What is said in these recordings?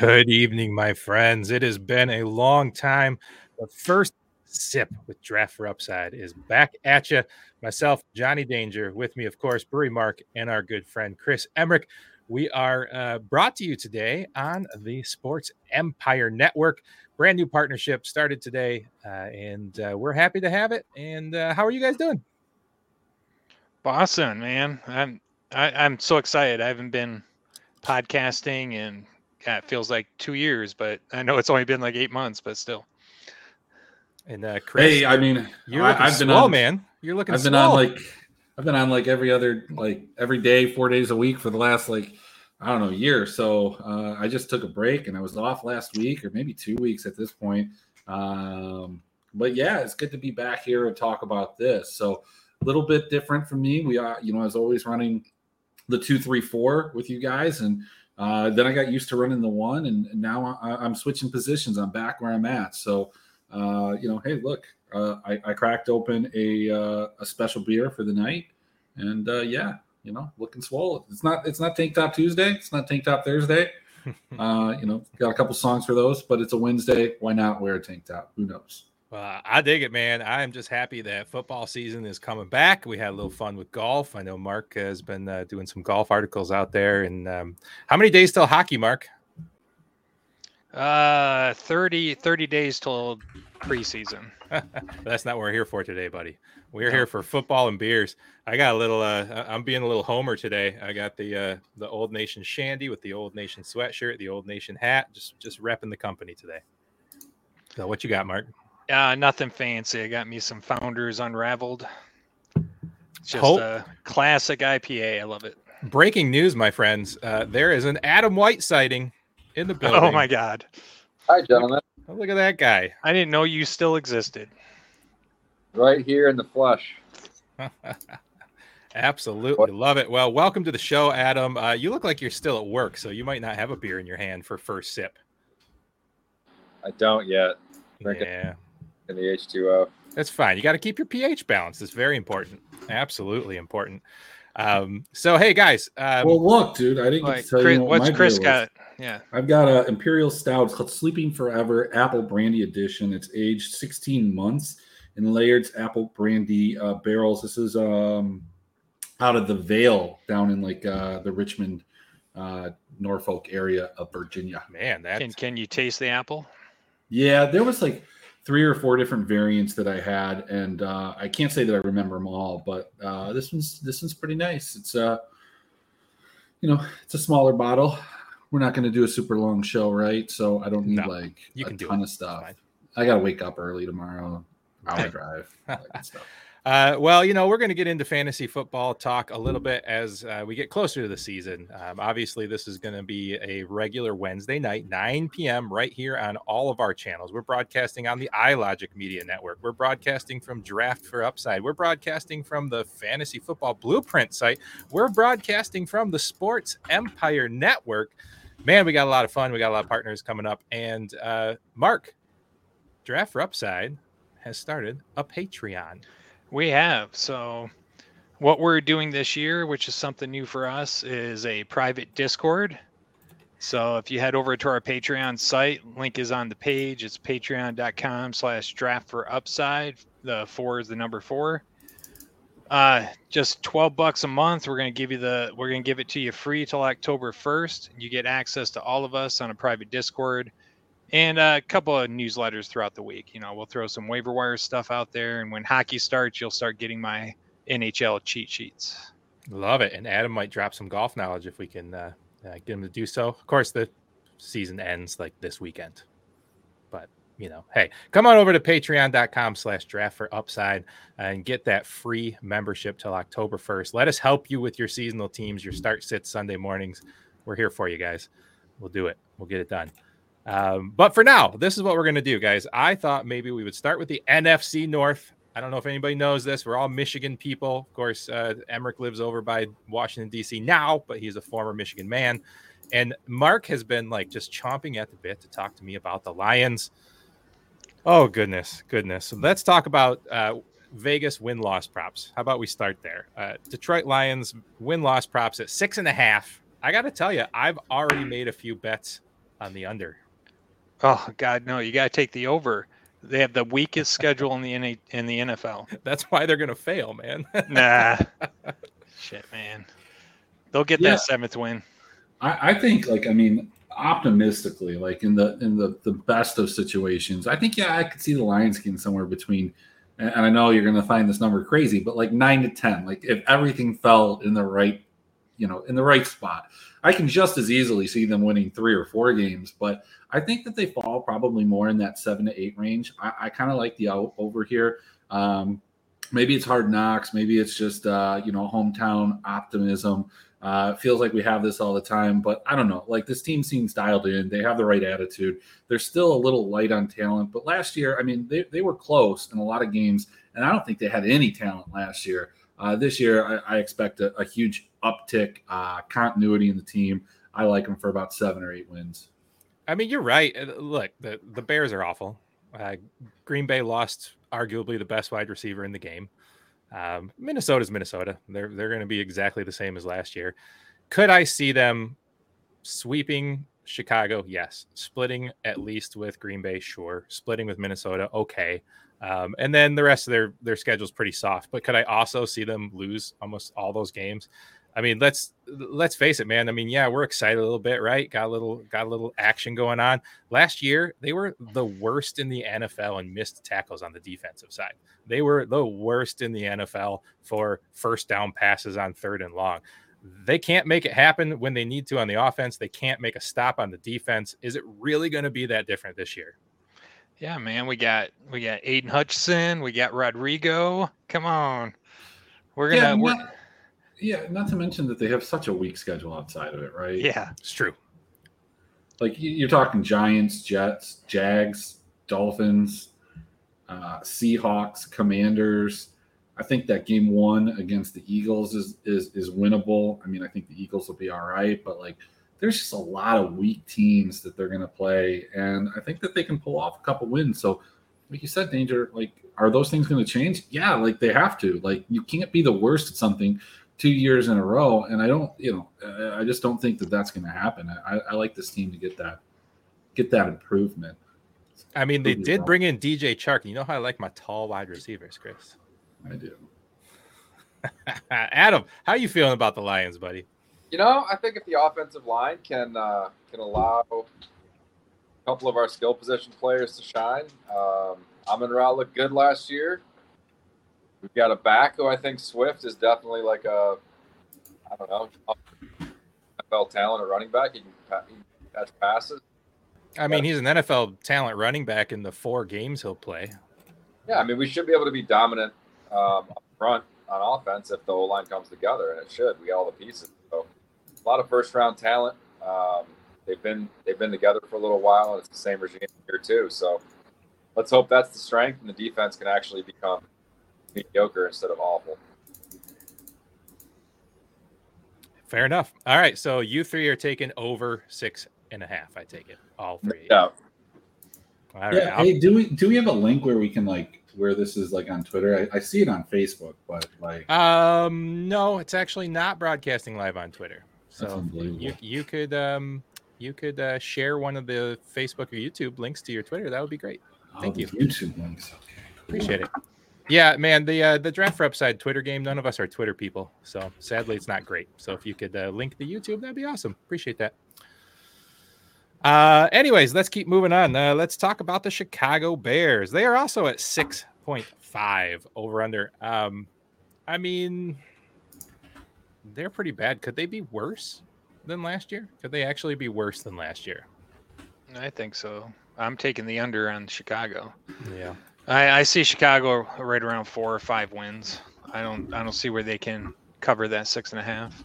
Good evening, my friends. It has been a long time. The first sip with Draft for Upside is back at you. Myself, Johnny Danger, with me, of course, Brewery Mark, and our good friend Chris Emmerich. We are uh, brought to you today on the Sports Empire Network. Brand new partnership started today, uh, and uh, we're happy to have it. And uh, how are you guys doing? Boston, man. I'm I, am i am so excited. I haven't been podcasting and yeah, it feels like two years, but I know it's only been like eight months, but still. And uh, Chris, hey, I mean, you're looking I, have been on, man. You're looking. I've been on like, I've been on like every other like every day, four days a week for the last like I don't know year. So uh, I just took a break and I was off last week or maybe two weeks at this point. Um, but yeah, it's good to be back here and talk about this. So a little bit different from me. We are, you know, as always running the two, three, four with you guys, and uh, then I got used to running the one, and, now I, am switching positions. I'm back where I'm at. So, uh, you know, hey, look, uh, I, I, cracked open a uh, a special beer for the night, and uh, yeah, you know, looking swollen. It's not it's not Tank Top Tuesday. It's not Tank Top Thursday. Uh, you know, got a couple songs for those, but it's a Wednesday. Why not wear a tank top? Who knows? Well, I dig it, man. I'm just happy that football season is coming back. We had a little fun with golf. I know Mark has been uh, doing some golf articles out there. And um, how many days till hockey, Mark? Uh, 30, 30 days till preseason. That's not what we're here for today, buddy. We're here for football and beers. I got a little. Uh, I'm being a little homer today. I got the uh, the Old Nation shandy with the Old Nation sweatshirt, the Old Nation hat. Just just repping the company today. So, what you got, Mark? Uh, nothing fancy. I got me some Founders Unraveled. It's just Hope. a classic IPA. I love it. Breaking news, my friends. Uh, there is an Adam White sighting in the oh building. Oh my God! Hi, gentlemen. Look, look at that guy. I didn't know you still existed. Right here in the flush. Absolutely what? love it. Well, welcome to the show, Adam. Uh, you look like you're still at work, so you might not have a beer in your hand for first sip. I don't yet. Drinking. Yeah in the H2O. That's fine. You got to keep your pH balanced. It's very important. Absolutely important. Um, so hey guys. Um, well, look, dude, I didn't like, tell Chris, you what what's Chris got. Yeah, I've got a Imperial Stout called Sleeping Forever Apple Brandy Edition. It's aged 16 months in Laird's Apple Brandy uh, barrels. This is um, out of the Veil down in like uh, the Richmond, uh, Norfolk area of Virginia. Man, that can can you taste the apple? Yeah, there was like three or four different variants that I had, and uh, I can't say that I remember them all, but uh, this one's this one's pretty nice. It's a, uh, you know, it's a smaller bottle. We're not going to do a super long show, right? So I don't need no, like you a can ton of stuff. I got to wake up early tomorrow, hour drive, stuff. Uh, well, you know, we're going to get into fantasy football talk a little bit as uh, we get closer to the season. Um, obviously, this is going to be a regular Wednesday night, 9 p.m., right here on all of our channels. We're broadcasting on the iLogic Media Network. We're broadcasting from Draft for Upside. We're broadcasting from the Fantasy Football Blueprint site. We're broadcasting from the Sports Empire Network. Man, we got a lot of fun. We got a lot of partners coming up. And uh, Mark, Draft for Upside has started a Patreon. We have. So, what we're doing this year, which is something new for us, is a private Discord. So, if you head over to our Patreon site, link is on the page. It's patreon.com slash draft for upside. The four is the number four. Uh, just 12 bucks a month. We're going to give you the, we're going to give it to you free till October 1st. You get access to all of us on a private Discord and a couple of newsletters throughout the week. You know, we'll throw some waiver wire stuff out there, and when hockey starts, you'll start getting my NHL cheat sheets. Love it. And Adam might drop some golf knowledge if we can uh, uh, get him to do so. Of course, the season ends like this weekend, but you know, hey, come on over to patreon.com slash draft for upside and get that free membership till October 1st. Let us help you with your seasonal teams, your start sit Sunday mornings we're here for you guys. We'll do it. We'll get it done. Um, but for now, this is what we're going to do, guys. I thought maybe we would start with the NFC North. I don't know if anybody knows this. We're all Michigan people. Of course, uh, Emmerich lives over by Washington, D.C. now, but he's a former Michigan man. And Mark has been like just chomping at the bit to talk to me about the Lions. Oh, goodness, goodness. So let's talk about uh, Vegas win loss props. How about we start there? Uh, Detroit Lions win loss props at six and a half. I got to tell you, I've already made a few bets on the under. Oh God, no! You got to take the over. They have the weakest schedule in the NA, in the NFL. That's why they're going to fail, man. Nah, shit, man. They'll get Yeah. that seventh win. I, I think like I mean optimistically, like in the in the the best of situations, I think yeah, I could see the Lions getting somewhere between. And and I know you're going to find this number crazy, but like nine to ten, like if everything fell in the right, you know, in the right spot, I can just as easily see them winning three or four games. But I think that they fall probably more in that seven to eight range. I, I kind of like the out over here. Um, maybe it's hard knocks. Maybe it's just uh, you know hometown optimism. Uh, it feels like we have this all the time, but I don't know. Like this team seems dialed in. They have the right attitude. They're still a little light on talent, but last year, I mean, they, they were close in a lot of games, and I don't think they had any talent last year. Uh, this year, I, I expect a, a huge uptick, uh, continuity in the team. I like them for about seven or eight wins. I mean, you're right. Uh, Look, the, the Bears are awful. Uh, Green Bay lost arguably the best wide receiver in the game. Um, Minnesota's Minnesota. They're they're going to be exactly the same as last year. Could I see them sweeping Chicago? Yes. Splitting at least with Green Bay, sure. Splitting with Minnesota, okay. Um, and then the rest of their their schedule's pretty soft. But could I also see them lose almost all those games? I mean, let's let's face it, man. I mean, yeah, we're excited a little bit, right? Got a little got a little action going on. Last year, they were the worst in the NFL and missed tackles on the defensive side. They were the worst in the NFL for first down passes on third and long. They can't make it happen when they need to on the offense. They can't make a stop on the defense. Is it really going to be that different this year? Yeah, man. We got we got Aidan Hutchinson. We got Rodrigo. Come on, we're gonna. yeah, we're, not, yeah, not to mention that they have such a weak schedule outside of it, right? yeah, It's true. like you- you're talking Giants, Jets, Jags, Dolphins, uh, Seahawks, Commanders. I think that game one against the Eagles is is is winnable. I mean, I think the Eagles will be all right, but like there's just a lot of weak teams that they're going to play, and I think that they can pull off a couple wins. So, like you said, danger. Like, are those things going to change? Yeah, like they have to. Like, you can't be the worst at something two years in a row, and I don't, you know, uh, I just don't think that that's going to happen. I, I like this team to get that get that improvement. I mean, they did bring in DJ Chark. You know how I like my tall wide receivers, Chris. I do. Adam, how are you feeling about the Lions, buddy? You know, I think if the offensive line can uh, can allow a couple of our skill position players to shine, um, Amon Ra looked good last year. We've got a back who I think Swift is definitely like a, I don't know, NFL talent at running back. He can, he can catch passes. I mean, he's an NFL talent running back in the four games he'll play. Yeah, I mean, we should be able to be dominant um, up front on offense if the O line comes together, and it should. We got all the pieces. So, a lot of first round talent. Um, they've been they've been together for a little while, and it's the same regime here too. So, let's hope that's the strength, and the defense can actually become mediocre instead of awful. Fair enough. All right, so you three are taking over six and a half. I take it, all three. Yeah, All right. yeah. I'll- Hey, do we do we have a link where we can like where this is like on Twitter? I, I see it on Facebook, but like Um, no, it's actually not broadcasting live on Twitter. So unbelievable. you you could um you could uh, share one of the Facebook or YouTube links to your Twitter. That would be great. oh, thank the you. YouTube links. Okay. Appreciate it. Yeah, man. The uh, the draft for upside Twitter game. None of us are Twitter people, so sadly it's not great. So if you could uh, link the YouTube, that'd be awesome. Appreciate that. Uh, anyways, let's keep moving on. Uh, let's talk about the Chicago Bears. They are also at six point five over under. Um, I mean, they're pretty bad. Could they be worse than last year? Could they actually be worse than last year? I think so. I'm taking the under on Chicago. Yeah. I, I see Chicago right around four or five wins. I don't I don't see where they can cover that six and a half.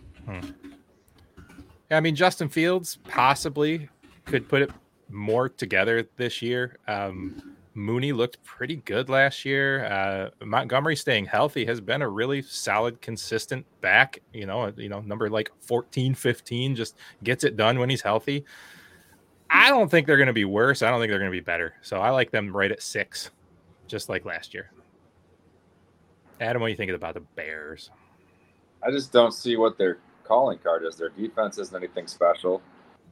Yeah, I mean Justin Fields possibly could put it more together this year. Um, Mooney looked pretty good last year. Uh, Montgomery staying healthy has been a really solid, consistent back. You know, you know, number like 14, 15, just gets it done when he's healthy. I don't think they're going to be worse. I don't think they're going to be better. So I like them right at six, just like last year. Adam, what are you thinking about the Bears? I just don't see what their calling card is. Their defense isn't anything special.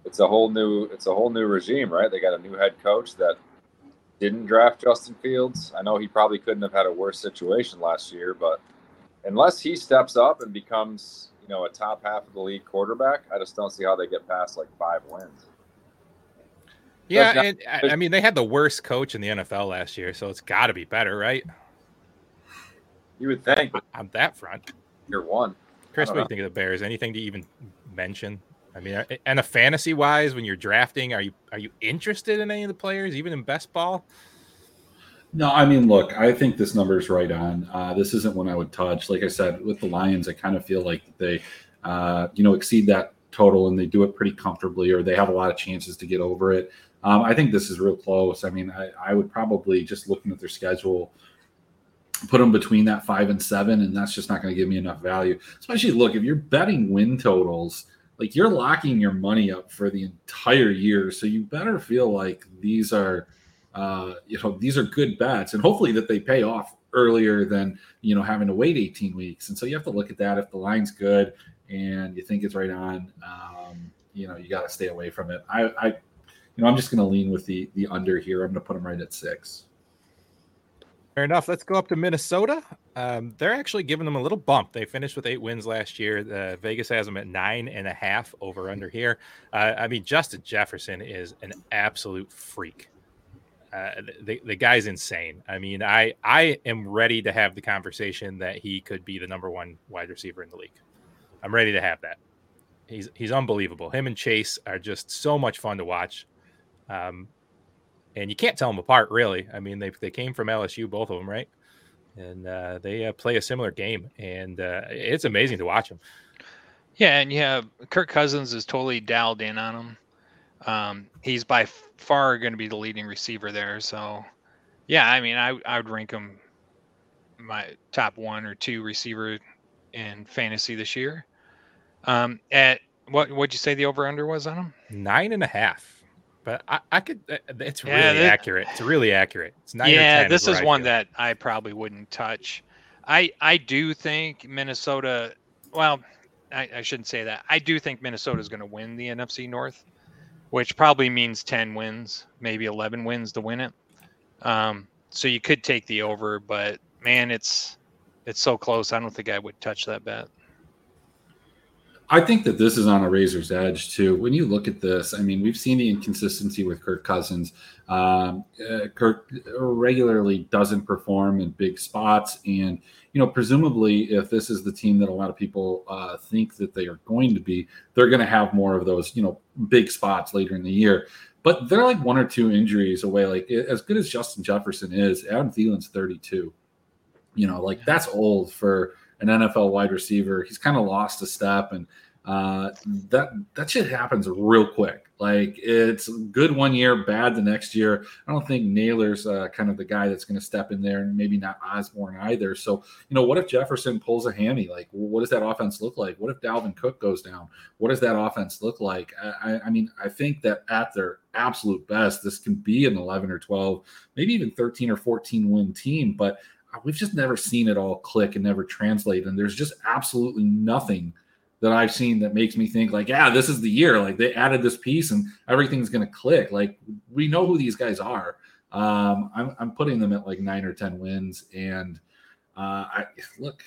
It's a whole new it's a whole new regime, right? They got a new head coach that didn't draft Justin Fields. I know he probably couldn't have had a worse situation last year, but unless he steps up and becomes, you know, a top half of the league quarterback, I just don't see how they get past like five wins. Yeah, not, and I mean they had the worst coach in the NFL last year, so it's got to be better, right? You would think on that front. You're one. Chris, what do you think of the Bears? Anything to even mention? I mean, and a fantasy wise, when you're drafting, are you are you interested in any of the players, even in best ball? No, I mean, look, I think this number is right on. Uh, this isn't one I would touch. Like I said, with the Lions, I kind of feel like they, uh, you know, exceed that total and they do it pretty comfortably, or they have a lot of chances to get over it. Um, I think this is real close. I mean, I, I would probably just looking at their schedule, put them between that five and seven, and that's just not going to give me enough value. Especially, look, if you're betting win totals like you're locking your money up for the entire year. So you better feel like these are, uh, you know, these are good bets, and hopefully that they pay off earlier than you know having to wait 18 weeks. And so you have to look at that. If the line's good and you think it's right on, um, you know, you got to stay away from it. I, I, you know, I'm just going to lean with the the under here. I'm going to put them right at six. Fair enough. Let's go up to Minnesota. Um, they're actually giving them a little bump. They finished with eight wins last year. Uh, Vegas has them at nine and a half over under here. Uh, I mean, Justin Jefferson is an absolute freak. Uh, the, the guy's insane. I mean, I I am ready to have the conversation that he could be the number one wide receiver in the league. I'm ready to have that. He's he's unbelievable. Him and Chase are just so much fun to watch. Um, and you can't tell them apart, really. I mean, they they came from LSU, both of them, right? And uh, they uh, play a similar game, and uh, it's amazing to watch them. Yeah, and yeah, Kirk Cousins is totally dialed in on him. Um, he's by far going to be the leading receiver there. So, yeah, I mean, I I would rank him my top one or two receiver in fantasy this year. Um, at what would you say the over under was on him? Nine and a half but I, I could. Uh, it's yeah, really accurate. It's really accurate. It's nine yeah, this is one that I probably wouldn't touch. I I do think Minnesota. Well, I, I shouldn't say that. I do think Minnesota is going to win the NFC North, which probably means ten wins, maybe eleven wins to win it. Um, so you could take the over, but man, it's it's so close. I don't think I would touch that bet. I think that this is on a razor's edge too. When you look at this, I mean, we've seen the inconsistency with Kirk Cousins. Um, uh, Kirk regularly doesn't perform in big spots, and you know, presumably, if this is the team that a lot of people uh, think that they are going to be, they're going to have more of those, you know, big spots later in the year. But they're like one or two injuries away. Like as good as Justin Jefferson is, Adam Thielen's 32. You know, like that's old for an NFL wide receiver. He's kind of lost a step, and uh, that that shit happens real quick. Like it's good one year, bad the next year. I don't think Nailor's uh, kind of the guy that's going to step in there, and maybe not Osborn either. So you know, what if Jefferson pulls a hammy? Like, what does that offense look like? What if Dalvin Cook goes down? What does that offense look like? I, I mean, I think that at their absolute best, this can be an 11 or 12, maybe even 13 or 14 win team, but we've just never seen it all click and never translate. And there's just absolutely nothing that I've seen that makes me think like, yeah, this is the year. Like they added this piece and everything's going to click. Like we know who these guys are. Um, I'm, I'm putting them at like nine or 10 wins. And uh, I look,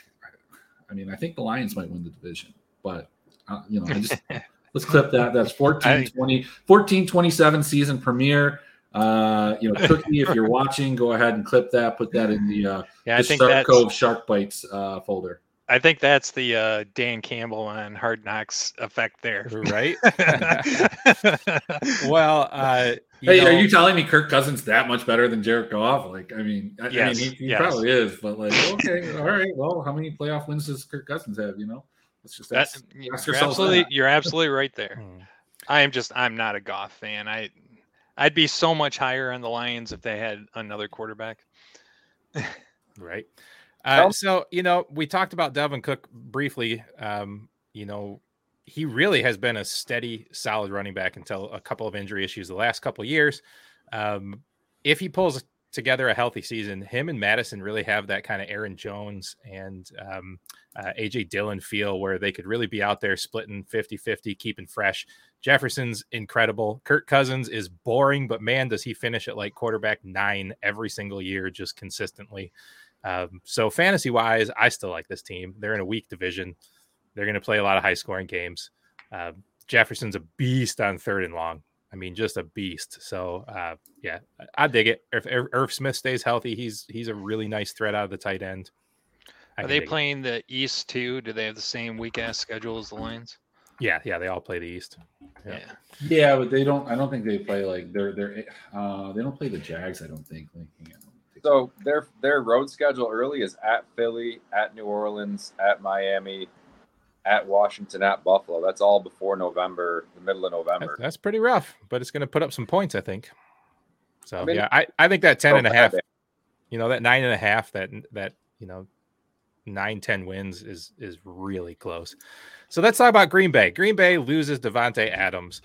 I mean, I think the Lions might win the division, but uh, you know, I just let's clip that. That's 14, 20, 14, 27 season premiere. Uh, you know, Cookie, if you're watching, go ahead and clip that. Put that in the uh, yeah, I think Shark Cove Shark Bites uh, folder. I think that's the uh, Dan Campbell on Hard Knocks effect there, right? well, uh, hey, know, are you telling me Kirk Cousins that much better than Jared Goff? Like, I mean, I, yes, I mean, he, he yes. probably is, but like, okay, all right. Well, how many playoff wins does Kirk Cousins have? You know. Let's just That, ask, you're ask absolutely, that. you're absolutely right there. Hmm. I am just, I'm not a Goff fan. I, I'd be so much higher on the Lions if they had another quarterback. Right. Uh, so, you know, we talked about Dalvin Cook briefly. Um, you know, he really has been a steady, solid running back until a couple of injury issues the last couple of years. Um, if he pulls together a healthy season, him and Mattison really have that kind of Aaron Jones and um, uh, AJ Dillon feel where they could really be out there splitting 50 50, keeping fresh. Jefferson's incredible. Kirk Cousins is boring, but man, does he finish at like quarterback nine every single year, just consistently. Um, so fantasy wise, I still like this team. They're in a weak division. They're going to play a lot of high scoring games. Uh, Jefferson's a beast on third and long. I mean, just a beast. So uh, yeah, I- I dig it. If Ir- Irv Smith stays healthy, he's he's a really nice threat out of the tight end. I Are they dig it. playing the East too? Do they have the same weak ass schedule as the Lions? Yeah, yeah, they all play the East. Yeah. Yeah. Yeah, but they don't. I don't think they play like they're they're. Uh, they don't play the Jags. I don't think. Like, hang on, let me take- So their their road schedule early is at Philly, at New Orleans, at Miami, at Washington, at Buffalo. That's all before November, the middle of November. that's pretty rough, but it's going to put up some points, I think. So I mean- yeah, I, I think that 10 and a half, you know, that nine and a half, that that you know, nine ten wins is is really close. So let's talk about Green Bay. Green Bay loses Davante Adams.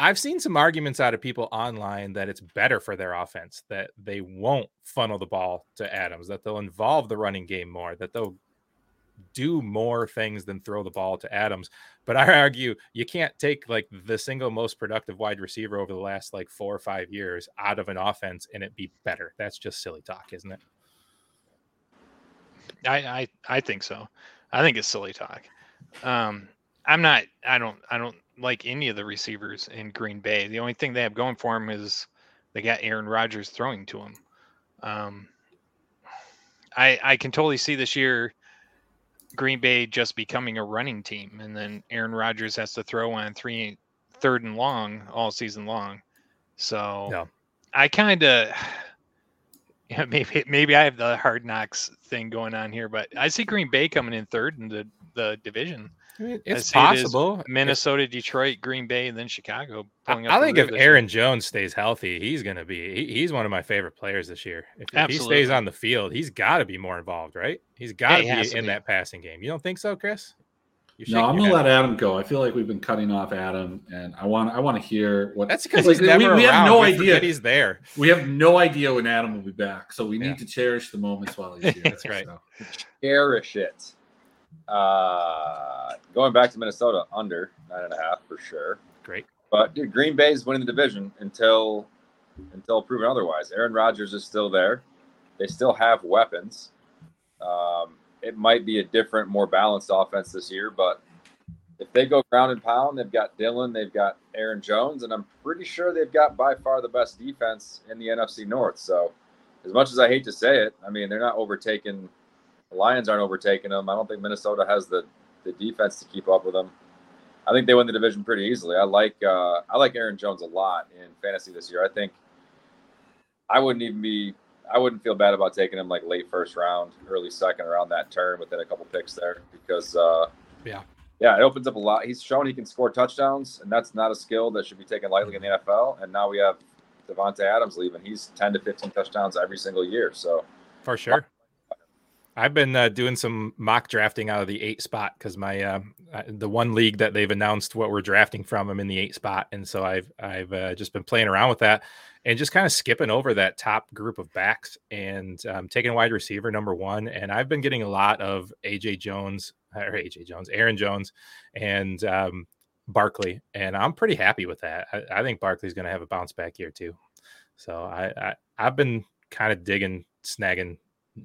I've seen some arguments out of people online that it's better for their offense, that they won't funnel the ball to Adams, that they'll involve the running game more, that they'll do more things than throw the ball to Adams. But I argue you can't take like the single most productive wide receiver over the last like four or five years out of an offense and it be better. That's just silly talk, isn't it? I, I I think so. I think it's silly talk. Um, I'm not. I don't. I don't like any of the receivers in Green Bay. The only thing they have going for them is they got Aaron Rodgers throwing to them. Um, I I can totally see this year Green Bay just becoming a running team, and then Aaron Rodgers has to throw on three third and long all season long. So Yeah. I kind of. Yeah, maybe maybe I have the hard knocks thing going on here, but I see Green Bay coming in third in the, the division. I mean, it's see it as possible. Minnesota, Detroit, Green Bay, and then Chicago. I, up I think if this year. Aaron Jones stays healthy, he's going to be. He, he's one of my favorite players this year. If, if he stays on the field, he's got to be more involved, right? He's got to he has be in that passing game. You don't think so, Chris? No, I'm gonna head. let Adam go. I feel like we've been cutting off Adam, and I want I want to hear what. That's because Like, he's we, we have no We idea. he's there. We have no idea when Adam will be back, so we need to cherish the moments while he's here. That's right. So, Cherish it. Uh, going back to Minnesota, under nine and a half for sure. Great. But dude, Green Bay's winning the division until until proven otherwise. Aaron Rodgers is still there. They still have weapons. Um, it might be a different, more balanced offense this year, but if they go ground and pound, they've got Dillon, they've got Aaron Jones, and I'm pretty sure they've got by far the best defense in the NFC North. So, as much as I hate to say it, I mean they're not overtaking. The Lions aren't overtaking them. I don't think Minnesota has the the defense to keep up with them. I think they win the division pretty easily. I like uh, I like Aaron Jones a lot in fantasy this year. I think I wouldn't even be I wouldn't feel bad about taking him like late first round, early second around that turn within a couple picks there because uh, Yeah. yeah, it opens up a lot. He's shown he can score touchdowns, and that's not a skill that should be taken lightly in the NFL. And now we have Davante Adams leaving. He's ten to fifteen touchdowns every single year. So For sure. I've been uh, doing some mock drafting out of the eight spot because my uh, the one league that they've announced what we're drafting from. I'm in the eight spot, and so I've I've uh, just been playing around with that and just kind of skipping over that top group of backs and um, taking wide receiver number one. And I've been getting a lot of AJ Jones or AJ Jones, Aaron Jones, and um, Barkley, and I'm pretty happy with that. I, I think Barkley's going to have a bounce back year too. So I, I I've been kind of digging snagging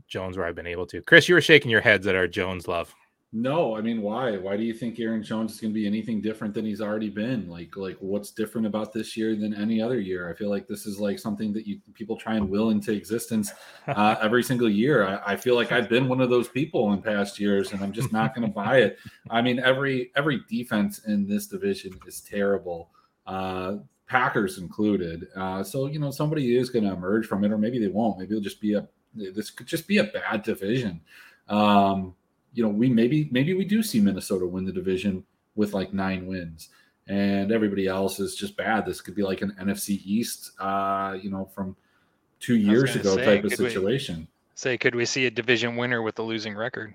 Jones where I've been able to. Chris, you were shaking your heads at our Jones love. no, I mean, why? Why do you think Aaron Jones is going to be anything different than he's already been? Like, like what's different about this year than any other year? I feel like this is like something that you people try and will into existence uh, every single year. I, I feel like I've been one of those people in past years, and I'm just not going to buy it. I mean, every every defense in this division is terrible, uh, Packers included. Uh, so you know, somebody is going to emerge from it, or maybe they won't. Maybe it'll just be a this could just be a bad division. Um, you know, we maybe maybe we do see Minnesota win the division with like nine wins, and everybody else is just bad. This could be like an NFC East, uh, you know, from two years ago say, type of could we- situation. Say, could we see a division winner with a losing record?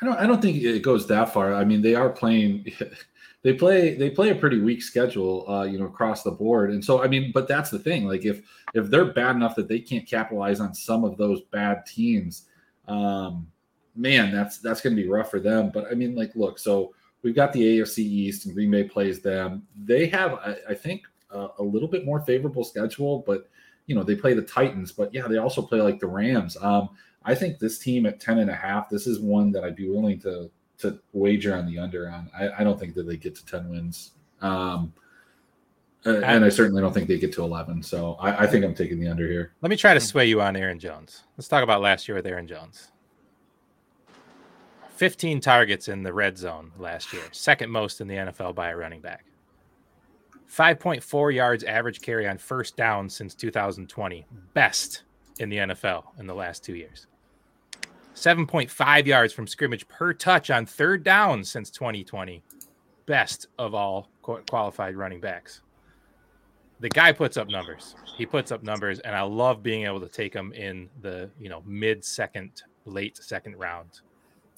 I don't I don't think it goes that far. I mean, they are playing they play they play a pretty weak schedule uh, you know, across the board. And so I mean, but that's the thing. Like if if they're bad enough that they can't capitalize on some of those bad teams, um man, that's that's going to be rough for them. But I mean, like look, so we've got the AFC East and Green Bay plays them. They have I, I think uh, a little bit more favorable schedule, but you know, they play the Titans, but yeah, they also play like the Rams. Um I think this team at 10 and a half, this is one that I'd be willing to to wager on the under on. I, I don't think that they get to 10 wins. Um, and I certainly don't think they get to 11. So I, I think I'm taking the under here. Let me try to sway you on Aaron Jones. Let's talk about last year with Aaron Jones. 15 targets in the red zone last year, second most in the NFL by a running back. 5.4 yards average carry on first down since 2020, best in the NFL in the last two years. 7.5 yards from scrimmage per touch on third down since 2020, best of all qualified running backs. The guy puts up numbers. He puts up numbers, and I love being able to take him in the you know mid second, late second round.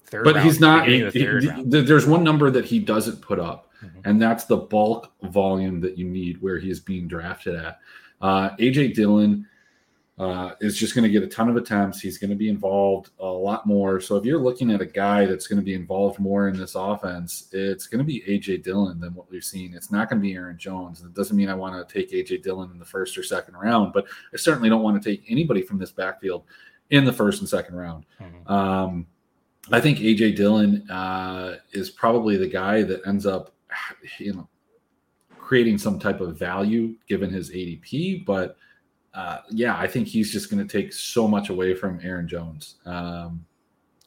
Third But round, he's not. he- the he- third th- round. th- there's one number that he doesn't put up, Mhm. and that's the bulk volume that you need where he's being drafted at. Uh, AJ Dillon uh, is just going to get a ton of attempts. He's going to be involved a lot more. So if you're looking at a guy that's going to be involved more in this offense, it's going to be AJ Dillon than what we've seen. It's not going to be Aaron Jones. It doesn't mean I want to take AJ Dillon in the first or second round, but I certainly don't want to take anybody from this backfield in the first and second round. Mhm. Um, I think AJ Dillon uh, is probably the guy that ends up, you know, creating some type of value given his ADP. But uh, yeah, I think he's just going to take so much away from Aaron Jones. Um,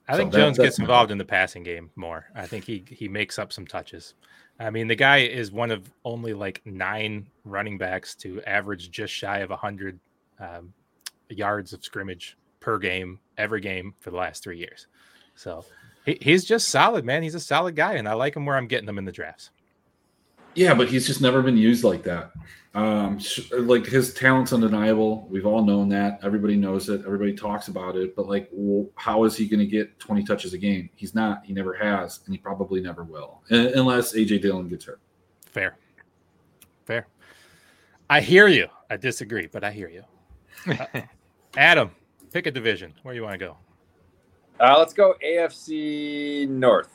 I So think that- Jones gets involved in the passing game more. I think he he makes up some touches. I mean, the guy is one of only like nine running backs to average just shy of hundred um, yards of scrimmage per game every game for the last three years. So he, he's just solid, man. He's a solid guy, and I like him where I'm getting him in the drafts. Yeah, but he's just never been used like that. Um, sh- like his talent's undeniable. We've all known that. Everybody knows it. Everybody talks about it. But like, well, how is he going to get 20 touches a game? He's not. He never has, and he probably never will, unless AJ Dillon gets hurt. Fair, fair. I hear you. I disagree, but I hear you. Uh, Adam, pick a division. Where you want to go? Uh, let's go AFC North,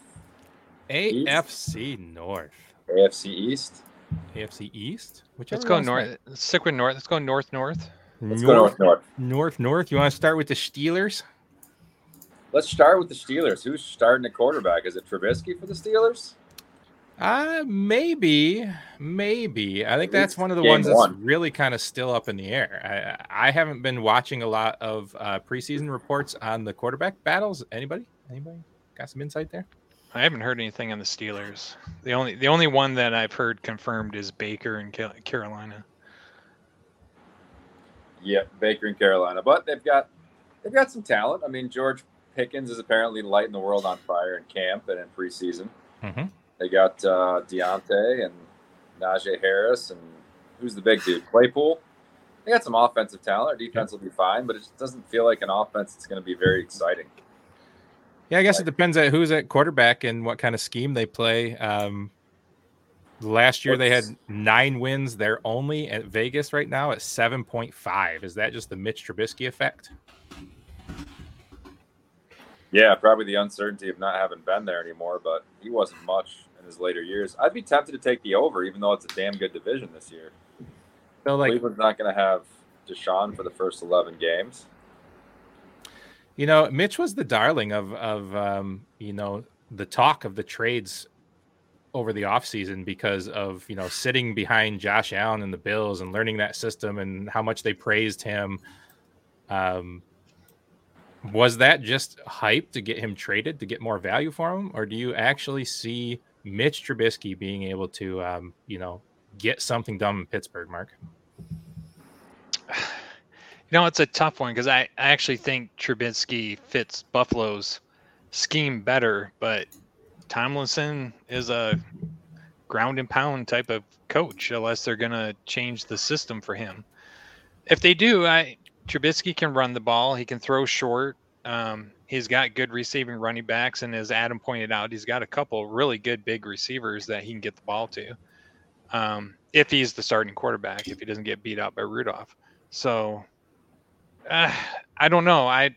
AFC North. AFC East. AFC East. Let's go one's north. Let's stick with north. Let's go north, north. North, Let's go North North. north, north. You want to start with the Steelers? Let's start with the Steelers. Who's starting the quarterback? Is it Trubisky for the Steelers? Uh maybe, maybe. I think that's one of the game ones that's one. really kind of still up in the air. I I haven't been watching a lot of uh, preseason reports on the quarterback battles. Anybody? Anybody got some insight there? I haven't heard anything on the Steelers. The only the only one that I've heard confirmed is Baker in Carolina. Yep, Baker in Carolina. But they've got they've got some talent. I mean, George Pickens is apparently lighting the world on fire in camp and in preseason. Mm-hmm. They got uh, Diontae and Najee Harris and who's the big dude? Claypool. They got some offensive talent. Our defense will be fine, but it just doesn't feel like an offense that's going to be very exciting. Yeah, I guess it depends on who's at quarterback and what kind of scheme they play. Um, last year they had nine wins. They're only at Vegas right now at seven point five. Is that just the Mitch Trubisky effect? Yeah, probably the uncertainty of not having been there anymore, but he wasn't much in his later years. I'd be tempted to take the over, even though it's a damn good division this year. So like Cleveland's not going to have Deshaun for the first 11 games. You know, Mitch was the darling of of um, you know the talk of the trades over the offseason because of you know sitting behind Josh Allen and the Bills and learning that system and how much they praised him. Um, was that just hype to get him traded to get more value for him, or do you actually see Mitch Trubisky being able to um, you know get something done in Pittsburgh, Mark? You know, it's a tough one because I, I actually think Trubisky fits Buffalo's scheme better, but Tomlinson is a ground and pound type of coach unless they're going to change the system for him. If they do, I Trubisky can run the ball. He can throw short. Um, he's got good receiving running backs, and as Adam pointed out, he's got a couple really good big receivers that he can get the ball to. Um, if he's the starting quarterback, if he doesn't get beat out by Rudolph. So uh, I don't know. I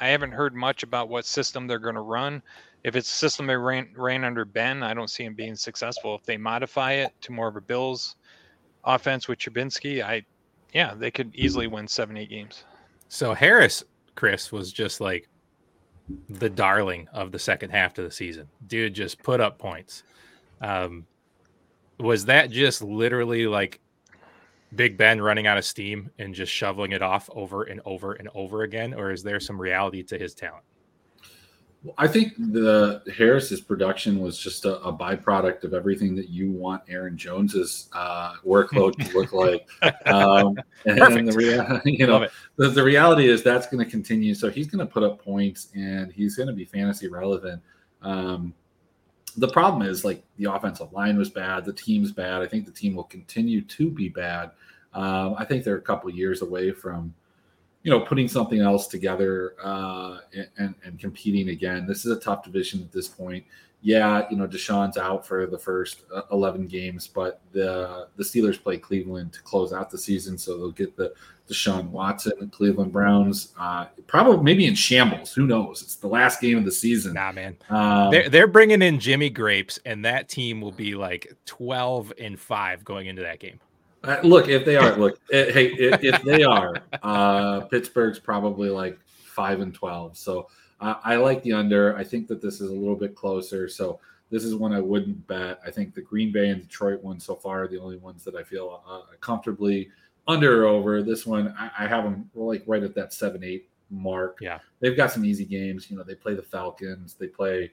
I haven't heard much about what system they're going to run. If it's a system they ran, ran under Ben, I don't see him being successful. If they modify it to more of a Bills offense with Trubisky, I yeah, they could easily win seven, eight games. So Harris, Chris, was just like the darling of the second half of the season. Dude just put up points. Um, was that just literally like Big Ben running out of steam and just shoveling it off over and over and over again, or is there some reality to his talent? Well, I think the Harris's production was just a, a, byproduct of everything that you want Aaron Jones's uh, workload to look like. Um, and Perfect. the rea- you know, the, the reality is that's going to continue. So he's going to put up points and he's going to be fantasy relevant. Um, the problem is like the offensive line was bad, the team's bad. I think the team will continue to be bad. Um, I think they're a couple years away from, you know, putting something else together uh, and, and competing again. This is a tough division at this point. Yeah, you know, Deshaun's out for the first uh, 11 games, but the the Steelers play Cleveland to close out the season, so they'll get the Deshaun Watson and Cleveland Browns. Uh, probably maybe in shambles. Who knows? It's the last game of the season. Nah, man. Um, they're, they're bringing in Jimmy Grapes, and that team will be like 12 and 5 going into that game. Uh, look, if they are, look, eh, hey, if, if, they are, uh, Pittsburgh's probably like 5 and 12. So uh, I like the under. I think that this is a little bit closer. So this is one I wouldn't bet. I think the Green Bay and Detroit ones so far are the only ones that I feel uh, comfortably – under or over. This one, I, I have them like right at that seven eight mark. Yeah, they've got some easy games. You know, they play the Falcons, they play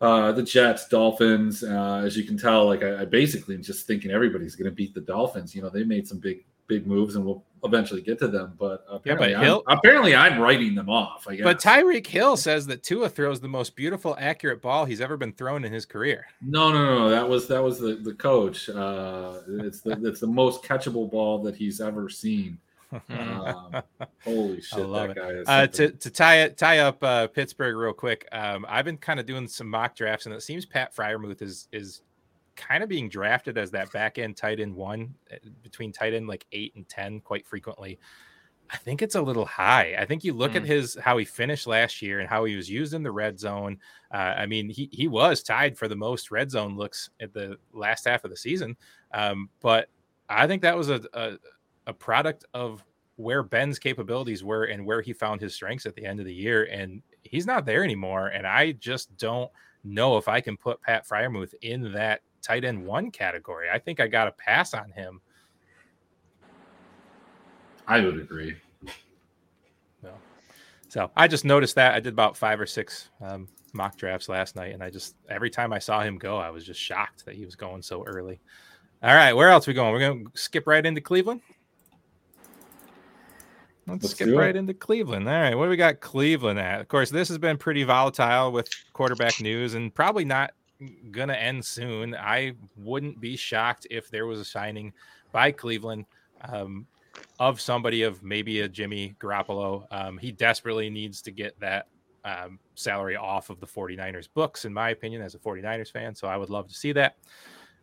uh, the Jets, Dolphins. Uh, as you can tell, like I, I basically am just thinking everybody's going to beat the Dolphins. You know, they made some big big moves, and we'll eventually get to them. But apparently, yeah, but Hill, I'm, apparently I'm writing them off. I guess. But Tyreek Hill says that Tua throws the most beautiful, accurate ball he's ever been thrown in his career. No, no, no, that was that was the the coach. Uh, it's the it's the most catchable ball that he's ever seen. Um, holy shit, I love it. Uh, to to tie it tie up uh, Pittsburgh real quick. Um, I've been kind of doing some mock drafts, and it seems Pat Freiermuth is is kind of being drafted as that back end tight end one eh, between tight end like eight and 10 quite frequently. I think it's a little high. I think you look mm. at his how he finished last year and how he was used in the red zone. Uh, I mean, he he was tied for the most red zone looks at the last half of the season. Um, but I think that was a, a, a product of where Ben's capabilities were and where he found his strengths at the end of the year. And he's not there anymore. And I just don't know if I can put Pat Freiermuth in that tight end one category. I think I got a pass on him. I would agree. No. So I just noticed that I did about five or six um, mock drafts last night, and I just every time I saw him go, I was just shocked that he was going so early. All right, where else we going? We're going to skip right into Cleveland. Let's, Let's skip right into Cleveland. All right, what do we got Cleveland at? Of course, this has been pretty volatile with quarterback news, and probably not gonna end soon. I wouldn't be shocked if there was a signing by Cleveland um, of somebody of maybe a Jimmy Garoppolo. Um, he desperately needs to get that um, salary off of the 49ers books, in my opinion, as a 49ers fan. So I would love to see that.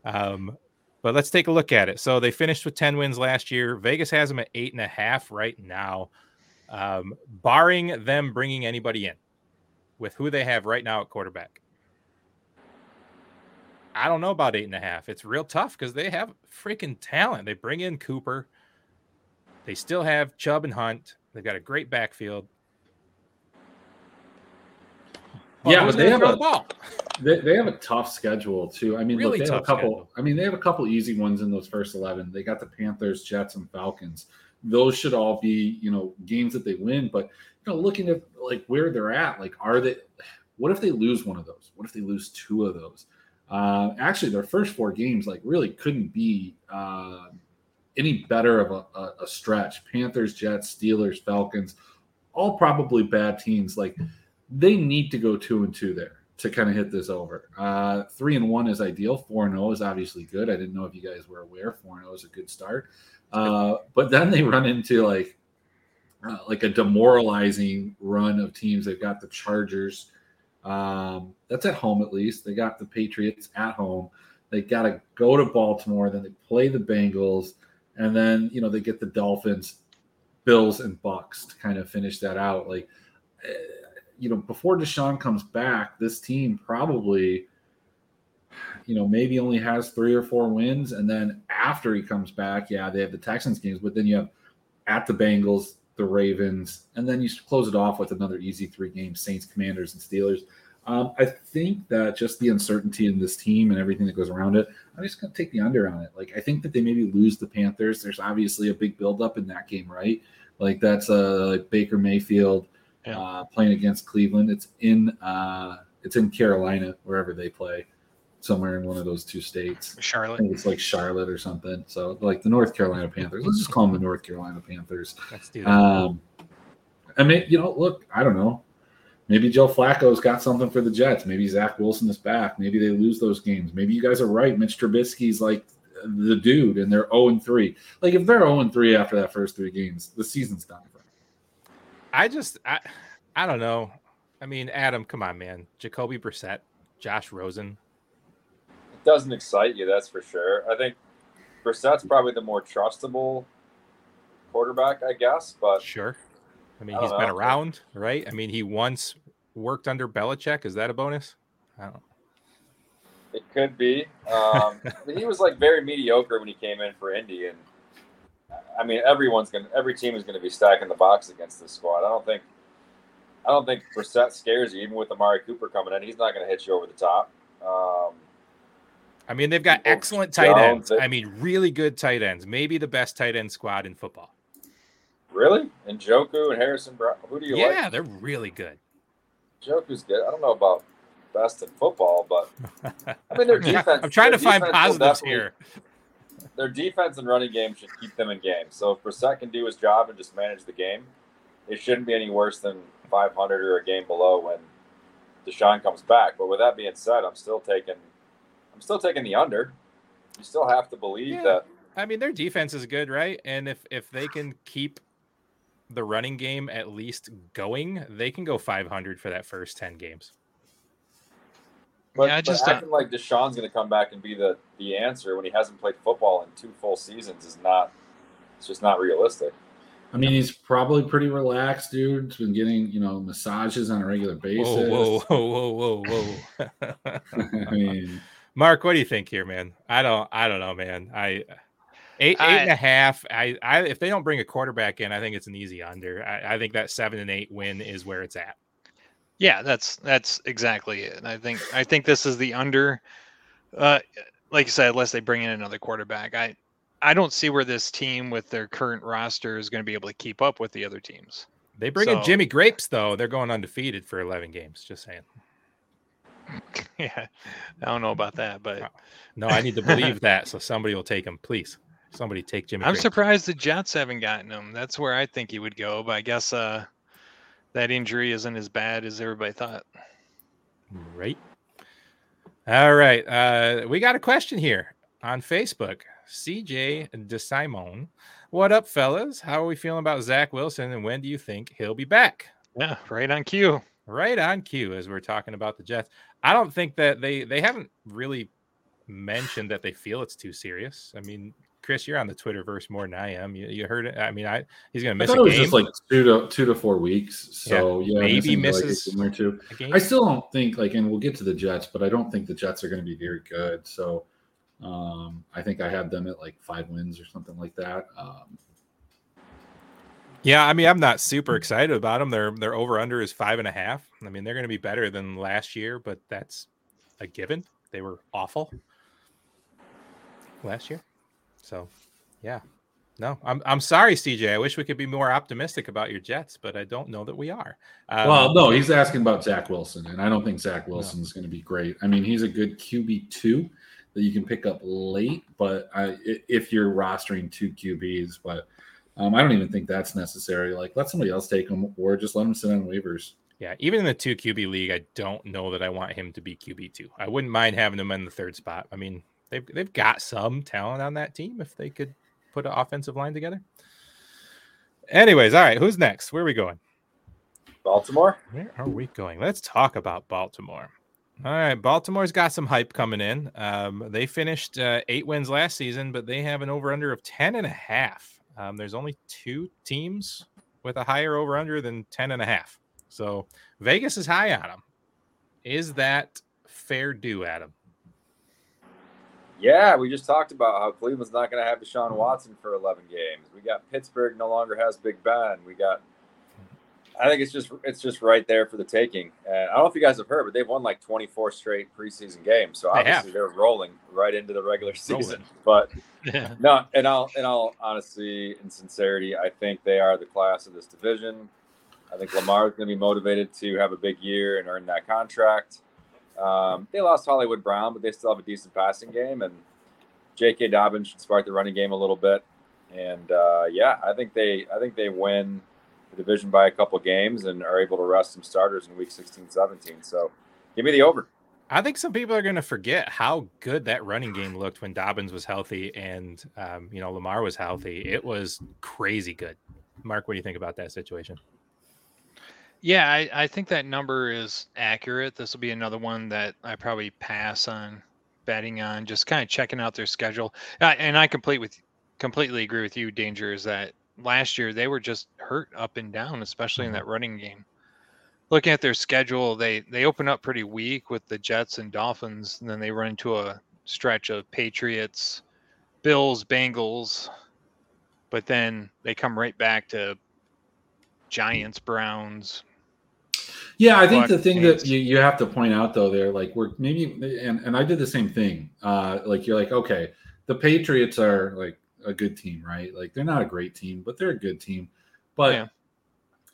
Um, but let's take a look at it. So they finished with 10 wins last year. Vegas has them at eight and a half right now, um, barring them bringing anybody in with who they have right now at quarterback. I don't know about eight and a half. It's real tough because they have freaking talent. They bring in Cooper. They still have Chubb and Hunt. They've got a great backfield. Well, yeah, but they have a the they, they have a tough schedule too. I mean, really look, they have a couple. Schedule. I mean, they have a couple easy ones in those first eleven. They got the Panthers, Jets, and Falcons. Those should all be you know games that they win. But you know, looking at like where they're at, like are they? What if they lose one of those? What if they lose two of those? Uh, actually, their first four games like really couldn't be uh, any better of a, a, a, stretch. Panthers, Jets, Steelers, Falcons, all probably bad teams. Like they need to go two and two there to kind of hit this over. Uh, three and one is ideal. Four and zero is obviously good. I didn't know if you guys were aware. Four and zero is a good start. Uh, but then they run into like uh, like a demoralizing run of teams. They've got the Chargers. Um, that's at home at least. They got the Patriots at home. They got to go to Baltimore. Then they play the Bengals, and then you know they get the Dolphins, Bills, and Bucks to kind of finish that out. Like, uh, you know, before Deshaun comes back, this team probably, you know, maybe only has three or four wins, and then after he comes back, yeah, they have the Texans games, but then you have at the Bengals, the Ravens, and then you close it off with another easy three games: Saints, Commanders, and Steelers. Um, I think that just the uncertainty in this team and everything that goes around it, I'm just going to take the under on it. Like I think that they maybe lose the Panthers. There's obviously a big buildup in that game, right? Like that's uh, like Baker Mayfield yeah. uh, playing against Cleveland. It's in uh, it's in Carolina, wherever they play, somewhere in one of those two states. Charlotte. it's like Charlotte or something. So like the North Carolina Panthers. Let's just call them the North Carolina Panthers. Let's do that. Um, I mean, you know, look, I don't know. Maybe Joe Flacco's got something for the Jets. Maybe Zach Wilson is back. Maybe they lose those games. Maybe you guys are right. Mitch Trubisky's like the dude, and they're 0 and 3. Like if they're 0 and 3 after that first three games, the season's done for. I just I I don't know. I mean, Adam, come on, man. Jacoby Brissett, Josh Rosen. Doesn't excite you, that's for sure. I think Brissett's probably the more trustable quarterback, I guess. But sure. I mean, I he's know. been around, right? I mean, he once worked under Belichick. Is that a bonus? I don't. It could be. Um, he was like very mediocre when he came in for Indy, and I mean, everyone's gonna, every team is to be stacking the box against this squad. I don't think, I don't think Brissett scares you. Even with Amari Cooper coming in, he's not to hit you over the top. Um, I mean, they've got excellent tight ends. I mean, really good tight ends. Maybe the best tight end squad in football. Really? And Njoku and Harrison Bryant. Who do you yeah, like? Yeah, they're really good. Njoku's good. I don't know about best in football, but I mean their defense. I'm trying to find positives here. Their defense and running game should keep them in game. So if Brissett can do his job and just manage the game, it shouldn't be any worse than 500 or a game below when Deshaun comes back. But with that being said, I'm still taking, I'm still taking the under. You still have to believe yeah. that. I mean, their defense is good, right? And if if they can keep the running game at least going, they can go 500 for that first 10 games. But, yeah, I just but acting like Deshaun's going to come back and be the the answer when he hasn't played football in two full seasons is not. It's just not realistic. I mean, he's probably pretty relaxed, dude. He's been getting you know massages on a regular basis. Whoa, whoa, whoa, whoa, whoa! I mean, Mark, what do you think here, man? I don't, I don't know, man. I Eight, eight I, and a half. I, I, if they don't bring a quarterback in, I think it's an easy under. I, I think that seven and eight win is where it's at. Yeah, that's that's exactly it. I think I think this is the under. Uh, like you said, unless they bring in another quarterback, I I don't see where this team with their current roster is going to be able to keep up with the other teams. They bring so, in Jimmy Grapes though; they're going undefeated for eleven games. Just saying. Yeah, I don't know about that, but no, I need to believe that. So somebody will take him, please. Somebody take Jimmy. I'm surprised the Jets haven't gotten him. That's where I think he would go, but I guess uh, that injury isn't as bad as everybody thought. Right. All right. Uh, we got a question here on Facebook. CJ DeSimone. What up, fellas? How are we feeling about Zach Wilson and when do you think he'll be back? Yeah, right on cue. Right on cue as we're talking about the Jets. I don't think that they they haven't really mentioned that they feel it's too serious. I mean, Chris, you're on the Twitterverse more than I am. You, you heard it. I mean, I he's gonna miss. I thought it was just like two to two to four weeks. So yeah, yeah maybe misses like or two. I still don't think like, and we'll get to the Jets, but I don't think the Jets are going to be very good. So um, I think I had them at like five wins or something like that. Um, yeah, I mean, I'm not super excited about them. Their their over under is five and a half. I mean, they're going to be better than last year, but that's a given. They were awful last year. So, yeah. No, I'm I'm sorry, CJ. I wish we could be more optimistic about your Jets, but I don't know that we are. Um, well, no, he's asking about Zach Wilson, and I don't think Zach Wilson is no. going to be great. I mean, he's a good QB two that you can pick up late, but I, if you're rostering two QBs, but um, I don't even think that's necessary. Like, let somebody else take him, or just let him sit on waivers. Yeah, even in the two QB league, I don't know that I want him to be QB two. I wouldn't mind having him in the third spot. I mean, they've they've got some talent on that team if they could put an offensive line together. Anyways, all right, who's next? Where are we going? Baltimore. Where are we going? Let's talk about Baltimore. All right, Baltimore's got some hype coming in. Um, they finished uh, eight wins last season, but they have an over under of 10 and a half. Um, there's only two teams with a higher over under than 10 and a half. So Vegas is high on them. Is that fair due, Adam? Yeah, we just talked about how Cleveland's not going to have Deshaun Watson for 11 games. We got Pittsburgh no longer has Big Ben. We got I think it's just it's just right there for the taking. And I don't know if you guys have heard, but they've won like 24 straight preseason games. So They obviously have. they're rolling right into the regular season. Rolling. But Yeah. no, in all in all honesty and sincerity, I think they are the class of this division. I think Lamar is going to be motivated to have a big year and earn that contract. Um, they lost Hollywood Brown, but they still have a decent passing game, and J.K. Dobbins should spark the running game a little bit. And uh, yeah, I think they I think they win the division by a couple games and are able to rest some starters in week 16, 17. So give me the over. I think some people are going to forget how good that running game looked when Dobbins was healthy and um, you know Lamar was healthy. It was crazy good. Mark, what do you think about that situation? Yeah, I, I think that number is accurate. This will be another one that I probably pass on betting on, just kind of checking out their schedule. Uh, and I complete with completely agree with you, Danger, is that last year they were just hurt up and down, especially in that running game. Looking at their schedule, they they open up pretty weak with the Jets and Dolphins, and then they run into a stretch of Patriots, Bills, Bengals, but then they come right back to Giants, Browns, Yeah, I think the thing that you, you have to point out though, there, like we're maybe, and, and I did the same thing. Uh, like you're like, okay, the Patriots are like a good team, right? Like they're not a great team, but they're a good team. But Yeah.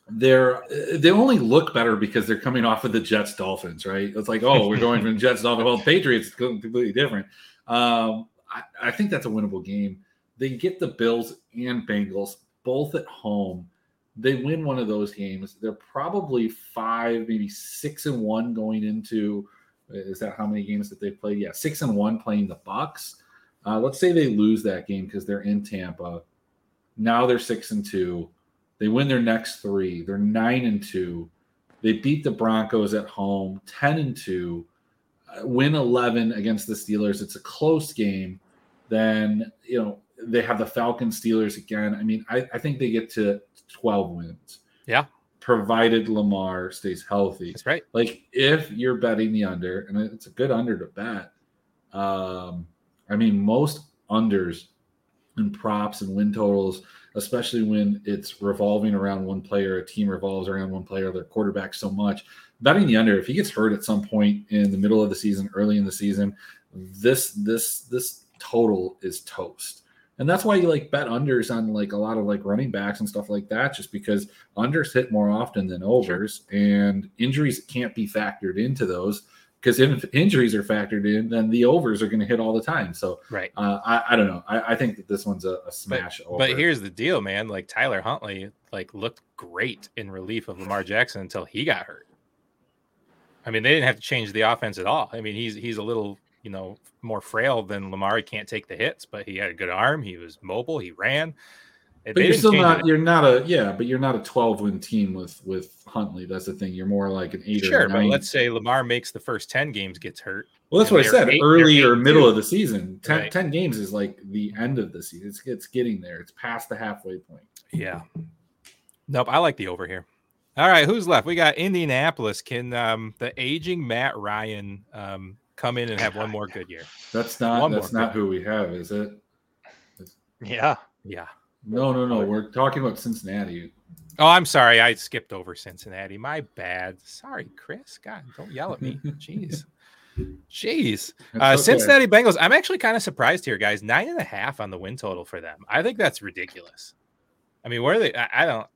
they're they only look better because they're coming off of the Jets Dolphins, right? It's like, oh, we're going from Jets Dolphins. Well, Patriots completely different. Um, I, I think that's a winnable game. They get the Bills and Bengals both at home they win one of those games, they're probably five, maybe six and one going into. Is that how many games that they've played? Yeah, six and one playing the Bucks. Uh, let's say they lose that game because they're in Tampa. Now they're six and two. They win their next three. They're nine and two. They beat the Broncos at home, ten and two. Uh, win eleven against the Steelers. It's a close game. Then you know they have the Falcons Steelers again. I mean, I, I think they get to 12 wins. Yeah. Provided Lamar stays healthy. That's right. Like if you're betting the under, and it's a good under to bet. Um, I mean, most unders and props and win totals, especially when it's revolving around one player, a team revolves around one player, their quarterback so much. Betting the under, if he gets hurt at some point in the middle of the season, early in the season, this this this total is toast. And that's why you like bet unders on like a lot of like running backs and stuff like that, just because unders hit more often than overs, and injuries can't be factored into those. Because if injuries are factored in, then the overs are going to hit all the time. So Right. uh, I, I don't know. I, I think that this one's a, a smash over. But here's the deal, man. Like Tyler Huntley, like looked great in relief of Lamar Jackson until he got hurt. I mean, they didn't have to change the offense at all. I mean, he's he's a little, you know, more frail than Lamar. He can't take the hits, but he had a good arm. He was mobile. He ran. They but you're still not. it. You're not a yeah. But you're not a 12 win team with with Huntley. That's the thing. You're more like an eight Sure, but let's say Lamar makes the first ten games, gets hurt. well, that's what I said. eight- Early or middle two. of the season. 10, Right. 10 games is like the end of the season. It's it's getting there. It's past the halfway point. Yeah. Nope. I like the over here. All right, who's left? We got Indianapolis. Can um, the aging Matt Ryan um, come in and have one more good year? That's not One that's not who we have, is it? Yeah. Yeah. No, no, no. We're talking about Cincinnati. Oh, I'm sorry. I skipped over Cincinnati. My bad. Sorry, Chris. God, don't yell at me. Jeez. Jeez. Uh, okay. Cincinnati Bengals. I'm actually kind of surprised here, guys. Nine and a half on the win total for them. I think that's ridiculous. I mean, where are they? I, I don't.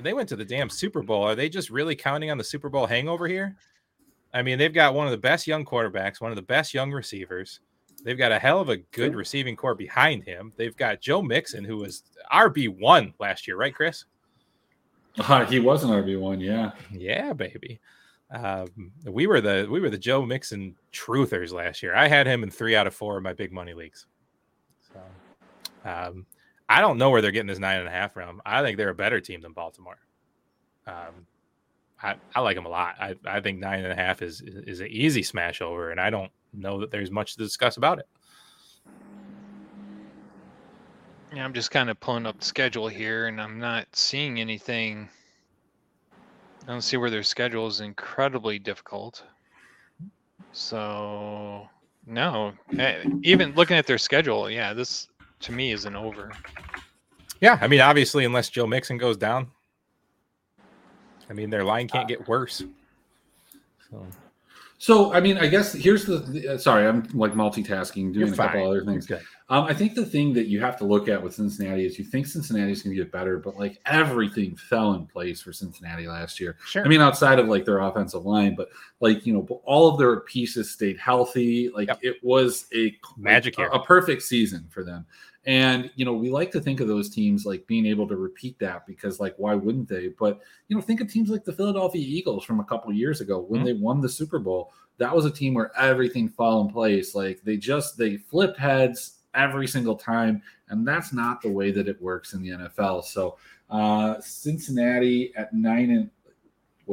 They went to the damn Super Bowl. Are they just really counting on the Super Bowl hangover here? I mean, they've got one of the best young quarterbacks, one of the best young receivers. They've got a hell of a good receiving core behind him. They've got Joe Mixon, who was RB one last year, right, Chris? Uh, he was an RB one, yeah. Yeah, baby. Um, we were the we were the Joe Mixon truthers last year. I had him in three out of four of my big money leagues. So, um, I don't know where they're getting this nine and a half from. I think they're a better team than Baltimore. Um, I, I like them a lot. I, I think nine and a half is is an easy smash over, and I don't know that there's much to discuss about it. Yeah, I'm just kind of pulling up the schedule here, and I'm not seeing anything. I don't see where their schedule is incredibly difficult. So, no, eh, even looking at their schedule, yeah, this to me is an over. Yeah, I mean, obviously, unless Joe Mixon goes down, I mean, their line can't get worse. So, So, I mean, I guess here's the, the- uh, sorry, I'm like multitasking, doing You're a couple other things. good. Um, I think the thing that you have to look at with Cincinnati is you think Cincinnati's going to get better, but like everything fell in place for Cincinnati last year. Sure. I mean, outside of like their offensive line, but like you know, all of their pieces stayed healthy. Like Yep. it was a Magic a, a perfect season for them. And you know, we like to think of those teams like being able to repeat that because, like, why wouldn't they? But you know, think of teams like the Philadelphia Eagles from a couple of years ago when Mhm. they won the Super Bowl. That was a team where everything fell in place. Like they just they flipped heads every single time, and that's not the way that it works in the NFL. So uh Cincinnati at nine and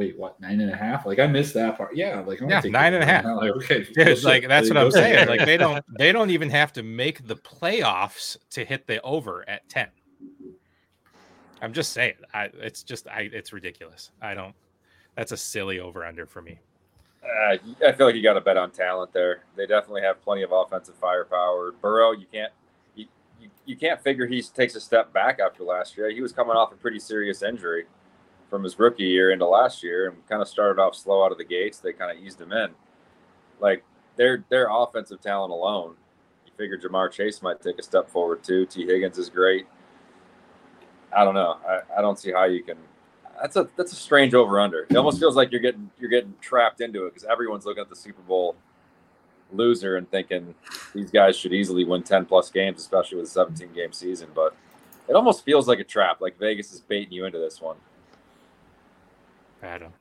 wait, what nine and a half? Like I missed that part. Yeah, like I'm Yeah, take nine that. and a half. Like, okay, Dude, bullshit. like that's what I'm go. saying. Like they don't they don't even have to make the playoffs to hit the over at 10. I'm just saying. I it's just I it's ridiculous. I don't that's a silly over under for me. Uh, I feel like you got to bet on talent there. They definitely have plenty of offensive firepower. Burrow, you can't you, you, you can't figure he takes a step back after last year. He was coming off a pretty serious injury from his rookie year into last year, and kind of started off slow out of the gates. They kind of eased him in. Like their their offensive talent alone, you figure Ja'Marr Chase might take a step forward too. Tee Higgins is great. I don't know. I, I don't see how you can that's a that's a strange over under. It almost feels like you're getting you're getting trapped into it because everyone's looking at the Super Bowl loser and thinking these guys should easily win 10 plus games, especially with a 17 game season. But it almost feels like a trap, like Vegas is baiting you into this one. I don't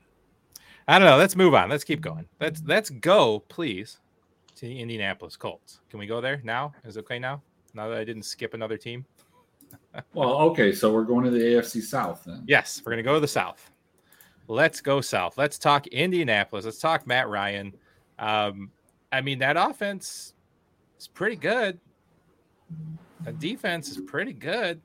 I don't know. Let's move on. Let's keep going. Let's let's go, please, to the Indianapolis Colts. Can we go there now? Is it okay now? Now that I didn't skip another team? Well, okay, so we're going to the AFC South then. Yes, we're gonna go to the South. Let's go South. Let's talk Indianapolis. Let's talk Matt Ryan. Um, I mean, that offense is pretty good. The defense is pretty good.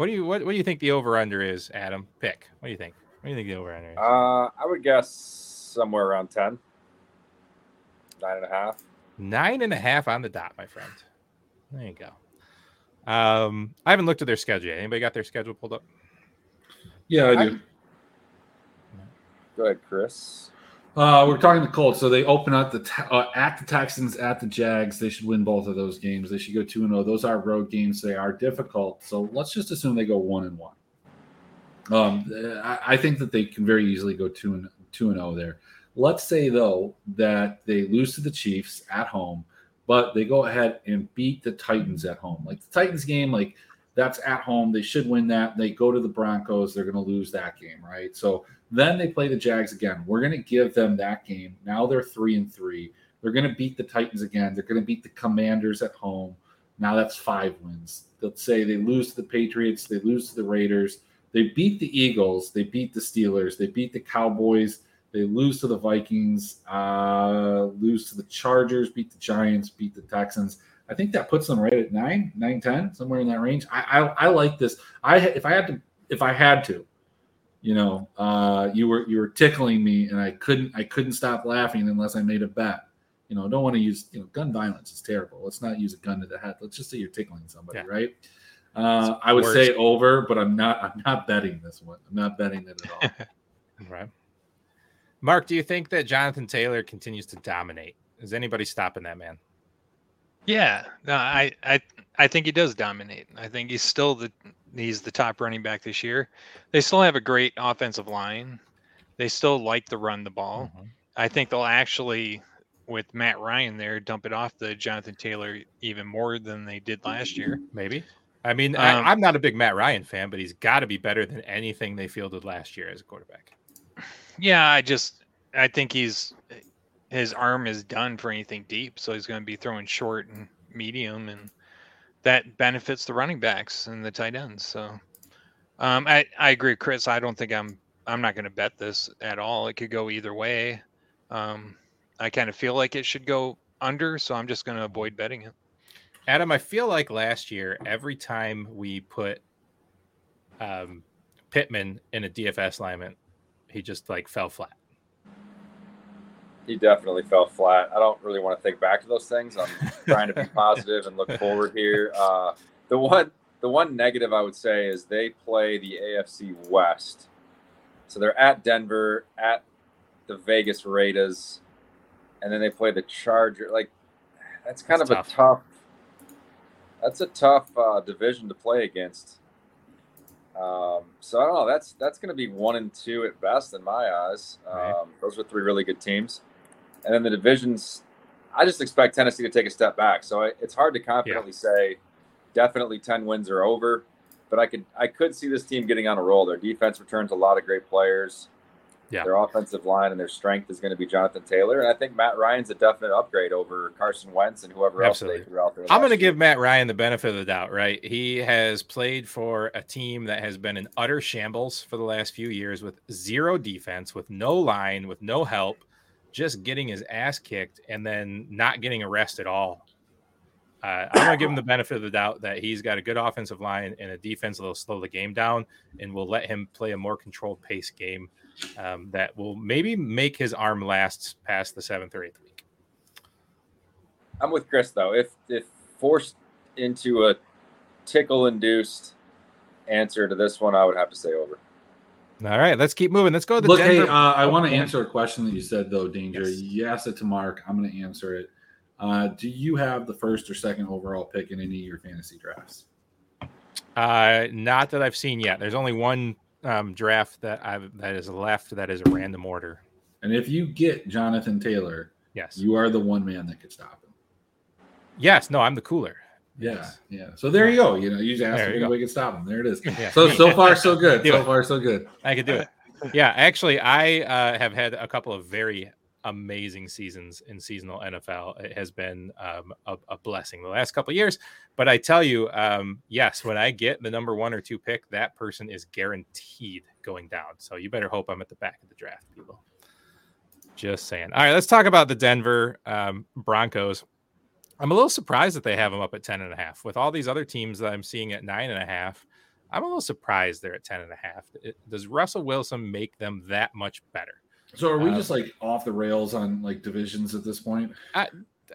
What do you what, what do you think the over under is, Adam? Pick. What do you think? What do you think the over under is? Uh, I would guess somewhere around 10, nine and a half. Nine and a half on the dot, my friend. There you go. Um, I haven't looked at their schedule yet. Anybody got their schedule pulled up? Yeah, I do. Go ahead, Chris. Uh, we're talking the Colts, so they open up the uh, at the Texans, at the Jags. They should win both of those games. They should go two and zero. Those are road games. They are difficult. So let's just assume they go one and one. Um, I, I think that they can very easily go two and two and zero there. Let's say though that they lose to the Chiefs at home, but they go ahead and beat the Titans at home. Like the Titans game, like that's at home. They should win that. They go to the Broncos. They're going to lose that game, right? So then they play the Jags again. We're going to give them that game. Now they're three and three. They're going to beat the Titans again. They're going to beat the Commanders at home. Now that's five wins. Let's say they lose to the Patriots. They lose to the Raiders. They beat the Eagles. They beat the Steelers. They beat the Cowboys. They lose to the Vikings. Uh, lose to the Chargers. Beat the Giants. Beat the Texans. I think that puts them right at nine, nine, ten, somewhere in that range. I, I, I like this. I if I had to, if I had to, you know, uh, you were you were tickling me, and I couldn't I couldn't stop laughing unless I made a bet. You know, don't want to use you know gun violence is terrible. Let's not use a gun to the head. Let's just say you're tickling somebody, Yeah. right? Uh, I would say over, but I'm not. I'm not betting this one. I'm not betting it at all. Right. Mark, do you think that Jonathan Taylor continues to dominate? Is anybody stopping that man? Yeah, no, I, I, I think he does dominate. I think he's still the he's the top running back this year. They still have a great offensive line. They still like to run the ball. Mhm. I think they'll actually, with Matt Ryan there, dump it off to Jonathan Taylor even more than they did last year. Maybe. I mean, Um, I, I'm not a big Matt Ryan fan, but he's got to be better than anything they fielded last year as a quarterback. Yeah, I just I think he's his arm is done for anything deep, so he's going to be throwing short and medium, and that benefits the running backs and the tight ends. So, um, I I agree, Chris. I don't think I'm I'm not going to bet this at all. It could go either way. Um, I kind of feel like it should go under, so I'm just going to avoid betting it. Adam, I feel like last year, every time we put um, Pittman in a DFS alignment, he just like fell flat. He definitely fell flat. I don't really want to think back to those things. I'm trying to be positive and look forward here. Uh, the one, the one negative I would say is they play the AFC West, so they're at Denver, at the Vegas Raiders, and then they play the Charger. Like that's kind That's of tough. a tough. That's a tough uh, division to play against. Um, so I don't know. That's that's going to be one and two at best in my eyes. Right. Um, those are three really good teams, and then the divisions. I just expect Tennessee to take a step back. So I, it's hard to confidently say definitely ten wins are over, but I could I could see this team getting on a roll. Their defense returns a lot of great players. Yeah. Their offensive line and their strength is going to be Jonathan Taylor, and I think Matt Ryan's a definite upgrade over Carson Wentz and whoever Absolutely. else they threw out there. I'm going to give Matt Ryan the benefit of the doubt, right? He has played for a team that has been in utter shambles for the last few years with zero defense, with no line, with no help, just getting his ass kicked and then not getting a rest at all. Uh, I'm going to give him the benefit of the doubt that he's got a good offensive line and a defense that'll slow the game down and will let him play a more controlled pace game um, that will maybe make his arm last past the seventh or eighth week. I'm with Chris though. If if forced into a tickle induced answer to this one, I would have to say over. All right, let's keep moving. Let's go to the Look, Denver. hey, uh, I want to answer a question that you said though, Danger. Yes. You asked it to Mark. I'm going to answer it. Uh, do you have the first or second overall pick in any of your fantasy drafts? Uh, not that I've seen yet. There's only one um, draft that I've that is left that is a random order. And if you get Jonathan Taylor, Yes. you are the one man that could stop him. yes. No, I'm the cooler. Yeah, Yes. yeah. So there you go. You know, you just asked There if we can stop him. There it is. Yeah. So so far so good. So far so good. I could do it. Yeah, actually, I uh, have had a couple of very amazing seasons in seasonal NFL. It has been um, a, a blessing the last couple of years. But I tell you, um, yes, when I get the number one or two pick, that person is guaranteed going down. So you better hope I'm at the back of the draft, people. Just saying. All right, let's talk about the Denver um, Broncos. I'm a little surprised that they have them up at 10 and a half with all these other teams that I'm seeing at nine and a half. I'm a little surprised they're at 10 and a half. Does Russell Wilson make them that much better? So are we Uh, just like off the rails on like divisions at this point?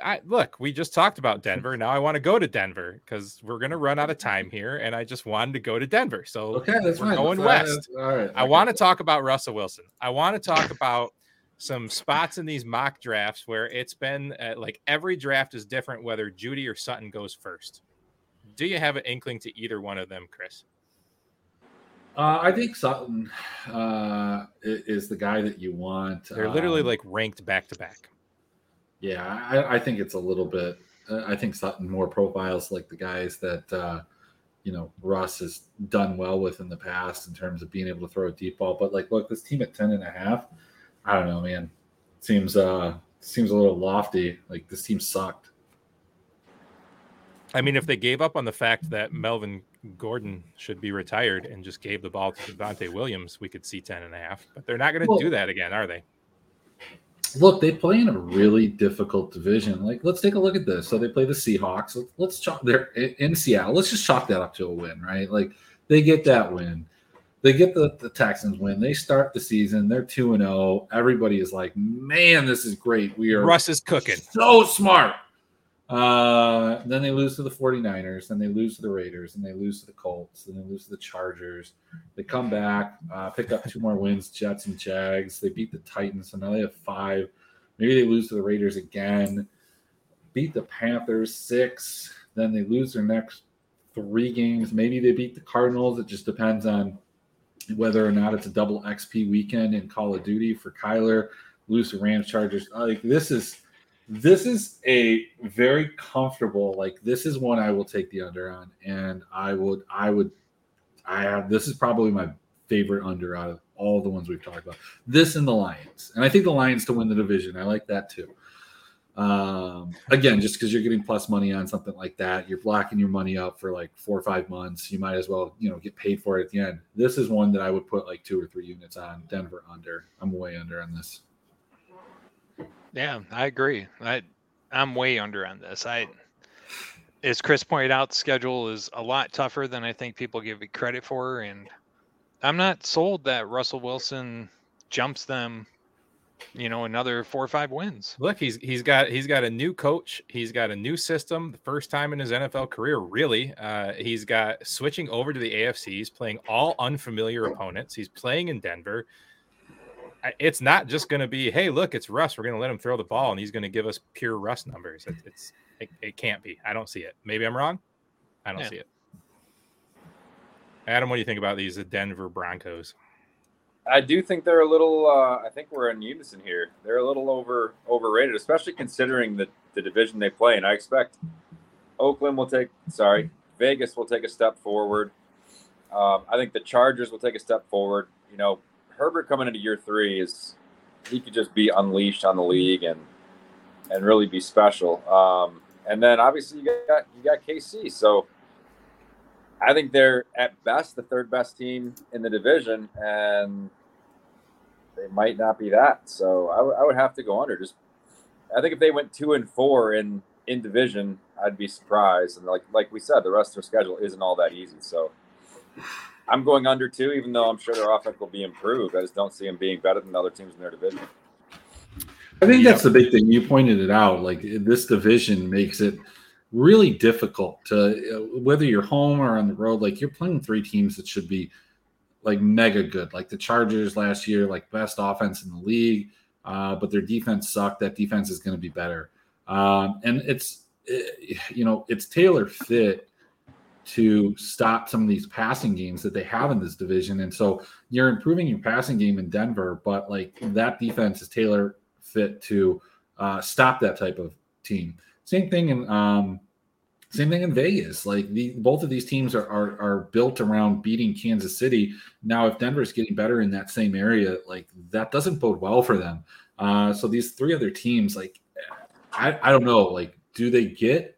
I look, we just talked about Denver. Now I want to go to Denver because we're going to run out of time here. And I just wanted to go to Denver. So Okay, that's we're fine. going That's- west. All right. I want to talk about Russell Wilson. I want to talk about some spots in these mock drafts where it's been uh, like every draft is different, whether Jeudy or Sutton goes first. Do you have an inkling to either one of them, Chris? Uh, I think Sutton uh, is the guy that you want. They're literally Um, like ranked back to back. Yeah, I, I think it's a little bit. Uh, I think Sutton more profiles like the guys that uh, you know Russ has done well with in the past in terms of being able to throw a deep ball. But like, look, this team at 10 and a half, I don't know, man. Seems uh seems a little lofty. Like this team sucked. I mean, if they gave up on the fact that Melvin Gordon should be retired and just gave the ball to Javonte Williams, we could see 10 and a half. But they're not going to Well- do that again, are they? Look, they play in a really difficult division. Like, let's take a look at this. So they play the Seahawks. Let's, let's chalk. They're in in Seattle. Let's just chalk that up to a win, right? Like, they get that win. They get the, the Texans win. They start the season. They're two and zero. Everybody is like, man, this is great. We are Russ is cooking. so smart. Uh, then they lose to the 49ers. Then they lose to the Raiders. And they lose to the Colts. Then they lose to the Chargers. They come back, uh, pick up two more wins, Jets and Jags. They beat the Titans. So now they have five. Maybe they lose to the Raiders again. Beat the Panthers six. Then they lose their next three games. Maybe they beat the Cardinals. It just depends on whether or not it's a double XP weekend in Call of Duty for Kyler. Lose to Rams, Chargers. Like this is this is a very comfortable. Like this is one I will take the under on, and I would, I would, I have. This is probably my favorite under out of all the ones we've talked about. This and the Lions, and I think the Lions to win the division. I like that too. Um, again, just because you're getting plus money on something like that, you're blocking your money up for like four or five months. You might as well, you know, get paid for it at the end. This is one that I would put like two or three units on. Denver under. I'm way under on this. Yeah, I agree. I I'm way under on this. I as Chris pointed out, the schedule is a lot tougher than I think people give it credit for, and I'm not sold that Russell Wilson jumps them, you know, another four or five wins. Look, he's he's got he's got a new coach. He's got a new system. The first time in his NFL career, really. Uh, he's got switching over to the AFC. He's playing all unfamiliar opponents. He's playing in Denver. It's not just going to be, hey, look, it's Russ. We're going to let him throw the ball, and he's going to give us pure Russ numbers. It, it's it, it, can't be. I don't see it. Maybe I'm wrong. I don't yeah. see it. Adam, what do you think about these the Denver Broncos? I do think they're a little. Uh, I think we're in unison here. They're a little over overrated, especially considering the the division they play. And I expect Oakland will take. Sorry, Vegas will take a step forward. Um, I think the Chargers will take a step forward. You know, Herbert coming into year three is he could just be unleashed on the league and and really be special. Um, and then obviously you got you got KC, so I think they're at best the third best team in the division, and they might not be that. So I, w- I would have to go under. Just I think if they went two and four in in division, I'd be surprised. And like like we said, the rest of their schedule isn't all that easy. So I'm going under two, even though I'm sure their offense will be improved. I just don't see them being better than other teams in their division. I think that's the big thing. You pointed it out. Like this division makes it really difficult to whether you're home or on the road. Like you're playing three teams that should be like mega good. Like the Chargers last year, like best offense in the league, uh, but their defense sucked. That defense is going to be better, um, and it's it, you know it's tailor fit to stop some of these passing games that they have in this division. And so you're improving your passing game in Denver, but like that defense is tailor fit to uh, stop that type of team. Same thing in um, same thing in Vegas. Like the both of these teams are, are are built around beating Kansas City. Now, if Denver is getting better in that same area, like that doesn't bode well for them. Uh, so these three other teams, like I, I don't know, like do they get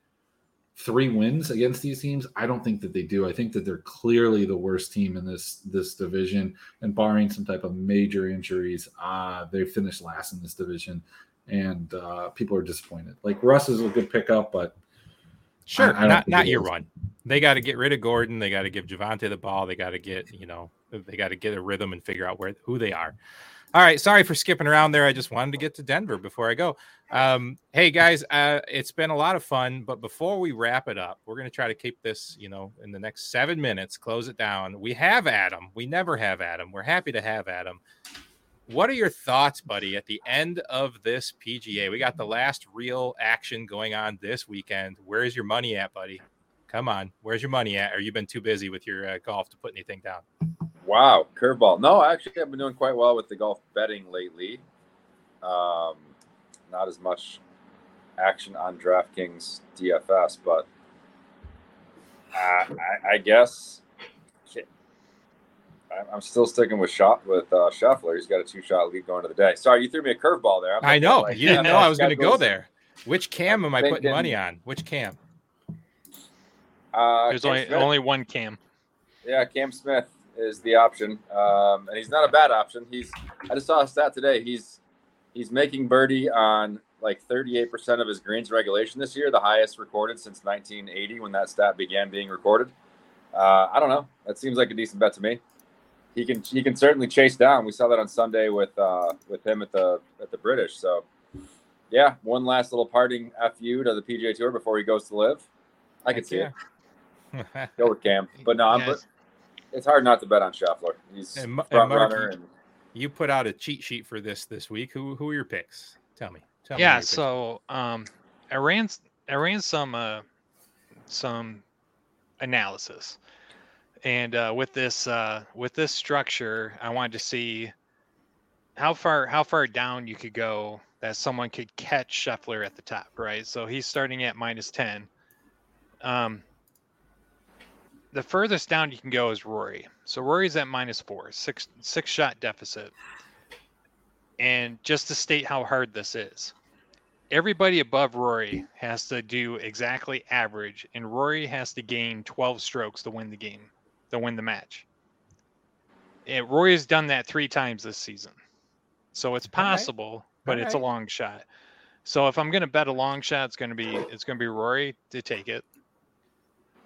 three wins against these teams? I don't think that they do. I think that they're clearly the worst team in this this division, and barring some type of major injuries, uh, they finished last in this division, and uh, people are disappointed. Like Russ is a good pickup, but sure, I, I not not your run. They got to get rid of Gordon. They got to give Javonte the ball. They got to get you know they got to get a rhythm and figure out where who they are. All right, sorry for skipping around there. I just wanted to get to Denver before I go. Um, hey guys, uh, it's been a lot of fun, but before we wrap it up, we're going to try to keep this, you know, in the next seven minutes, close it down. We have Adam. We never have Adam. We're happy to have Adam. What are your thoughts, buddy, at the end of this PGA? We got the last real action going on this weekend. Where's your money at, buddy? Come on, where's your money at? Or you been too busy with your uh, golf to put anything down? Wow, curveball. No, I actually, I've been doing quite well with the golf betting lately. Um, not as much action on DraftKings DFS, but uh, I, I, guess I'm still sticking with shot with uh, Scheffler. He's got a two shot lead going to the day. Sorry, you threw me a curveball there. i know like, you didn't know I was going to go there. Which cam am I thinking, putting money on? Which cam? Uh, There's Cam only Smith. only one cam. Yeah, Cam Smith is the option, um, and he's not a bad option. He's I just saw a stat today. He's he's making birdie on like 38% of his greens regulation this year, the highest recorded since 1980 when that stat began being recorded. Uh, I don't know. That seems like a decent bet to me. He can he can certainly chase down. We saw that on Sunday with uh, with him at the at the British. So yeah, one last little parting fu to the PGA Tour before he goes to LIV. I can see yeah. it. Go with Cam, but no, yes. it's hard not to bet on Scheffler. He's and, front and runner and you put out a cheat sheet for this this week. Who who are your picks? Tell me. Tell yeah, me so um, I ran I ran some uh, some analysis, and uh, with this uh, with this structure, I wanted to see how far how far down you could go that someone could catch Scheffler at the top, right? So he's starting at minus 10. Um, the furthest down you can go is Rory. So Rory's at minus four, six six shot deficit. And just to state how hard this is, everybody above Rory has to do exactly average, and Rory has to gain 12 strokes to win the game, to win the match. And Rory has done that three times this season. So it's possible, but it's a long shot. So if I'm going to bet a long shot, it's going to be it's going to be Rory to take it.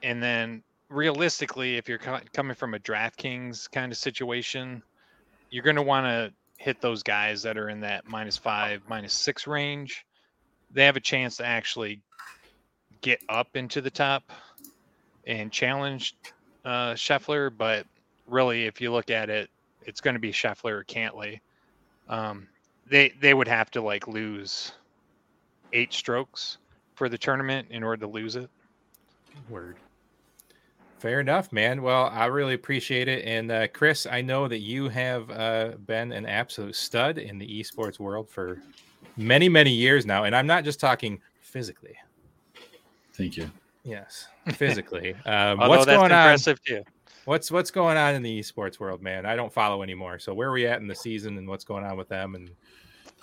And then realistically, if you're co- coming from a DraftKings kind of situation, you're going to want to hit those guys that are in that minus five, minus six range. They have a chance to actually get up into the top and challenge uh, Scheffler. But really, if you look at it, it's going to be Scheffler or Cantlay. Um, they they would have to like lose eight strokes for the tournament in order to lose it. Word. Fair enough, man. Well, I really appreciate it. And uh, Chris, I know that you have uh, been an absolute stud in the esports world for many, many years now. And I'm not just talking physically. Thank you. Yes, physically. Um, what's that's going on? too. What's what's going on in the esports world, man? I don't follow anymore. So where are we at in the season, and what's going on with them? And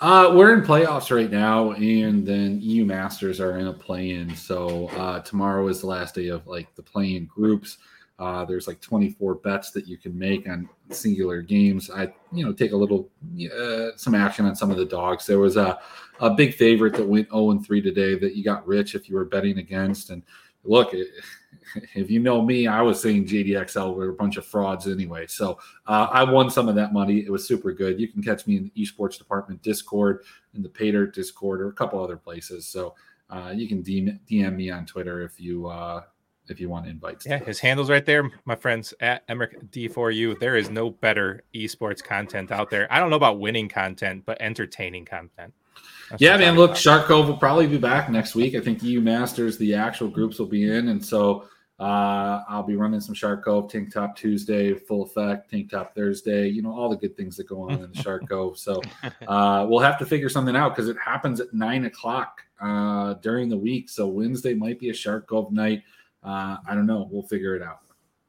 Uh, we're in playoffs right now, and then EU Masters are in a play-in. So uh, tomorrow is the last day of like the play-in groups. Uh, there's like 24 bets that you can make on singular games. I, you know, take a little uh, some action on some of the dogs. There was a a big favorite that went 0 and 3 today that you got rich if you were betting against. And look, if you know me, I was saying JDXL were a bunch of frauds anyway. So uh, I won some of that money. It was super good. You can catch me in the esports department Discord, in the Pater Discord, or a couple other places. So uh, you can DM, DM me on Twitter if you uh, if you want invites. yeah, his handle's right there, my friends at Emmerich D4U. There is no better esports content out there. I don't know about winning content, but entertaining content. That's Yeah, man. Look, about. Shark Cove will probably be back next week. I think EU Masters, the actual groups will be in, and so uh, I'll be running some Shark Cove Tank Top Tuesday, full effect Tank Top Thursday. You know all the good things that go on in the Shark Cove. So uh, we'll have to figure something out because it happens at nine o'clock uh, during the week. So Wednesday might be a Shark Cove night. Uh, I don't know. We'll figure it out.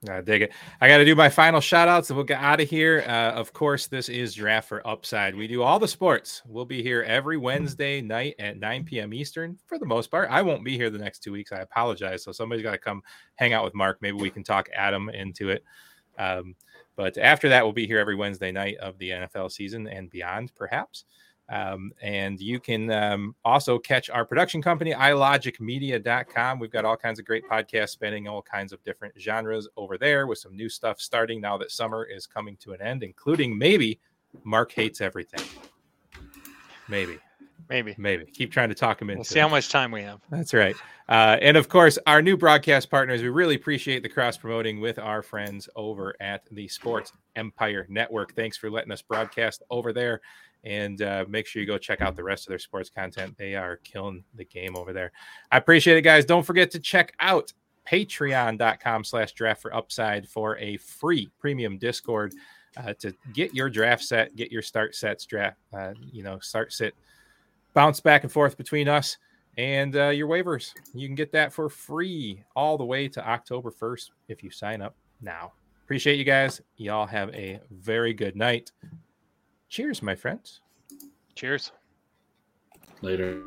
I dig it. I got to do my final shout outs and we'll get out of here. Uh, of course, this is Draft for Upside. We do all the sports. We'll be here every Wednesday night at 9 p.m. Eastern for the most part. I won't be here the next two weeks. I apologize. So somebody's got to come hang out with Mark. Maybe we can talk Adam into it. Um, but after that, we'll be here every Wednesday night of the NFL season and beyond, perhaps. Um, and you can um, also catch our production company, ilogicmedia.com. We've got all kinds of great podcasts spanning all kinds of different genres over there with some new stuff starting now that summer is coming to an end, including maybe Mark Hates Everything. Maybe, Maybe. maybe. Keep trying to talk him into We'll see it. how much time we have. That's right. Uh, and of course, our new broadcast partners, we really appreciate the cross promoting with our friends over at the Sports Empire Network. Thanks for letting us broadcast over there. And uh, make sure you go check out the rest of their sports content. They are killing the game over there. I appreciate it, guys. Don't forget to check out patreon.com slash draft for upside for a free premium discord uh, to get your draft set, get your start sets draft, uh, you know, start sit, bounce back and forth between us and uh, your waivers. You can get that for free all the way to October 1st if you sign up now. Appreciate you guys. Y'all have a very good night. Cheers, my friends. Cheers. Later.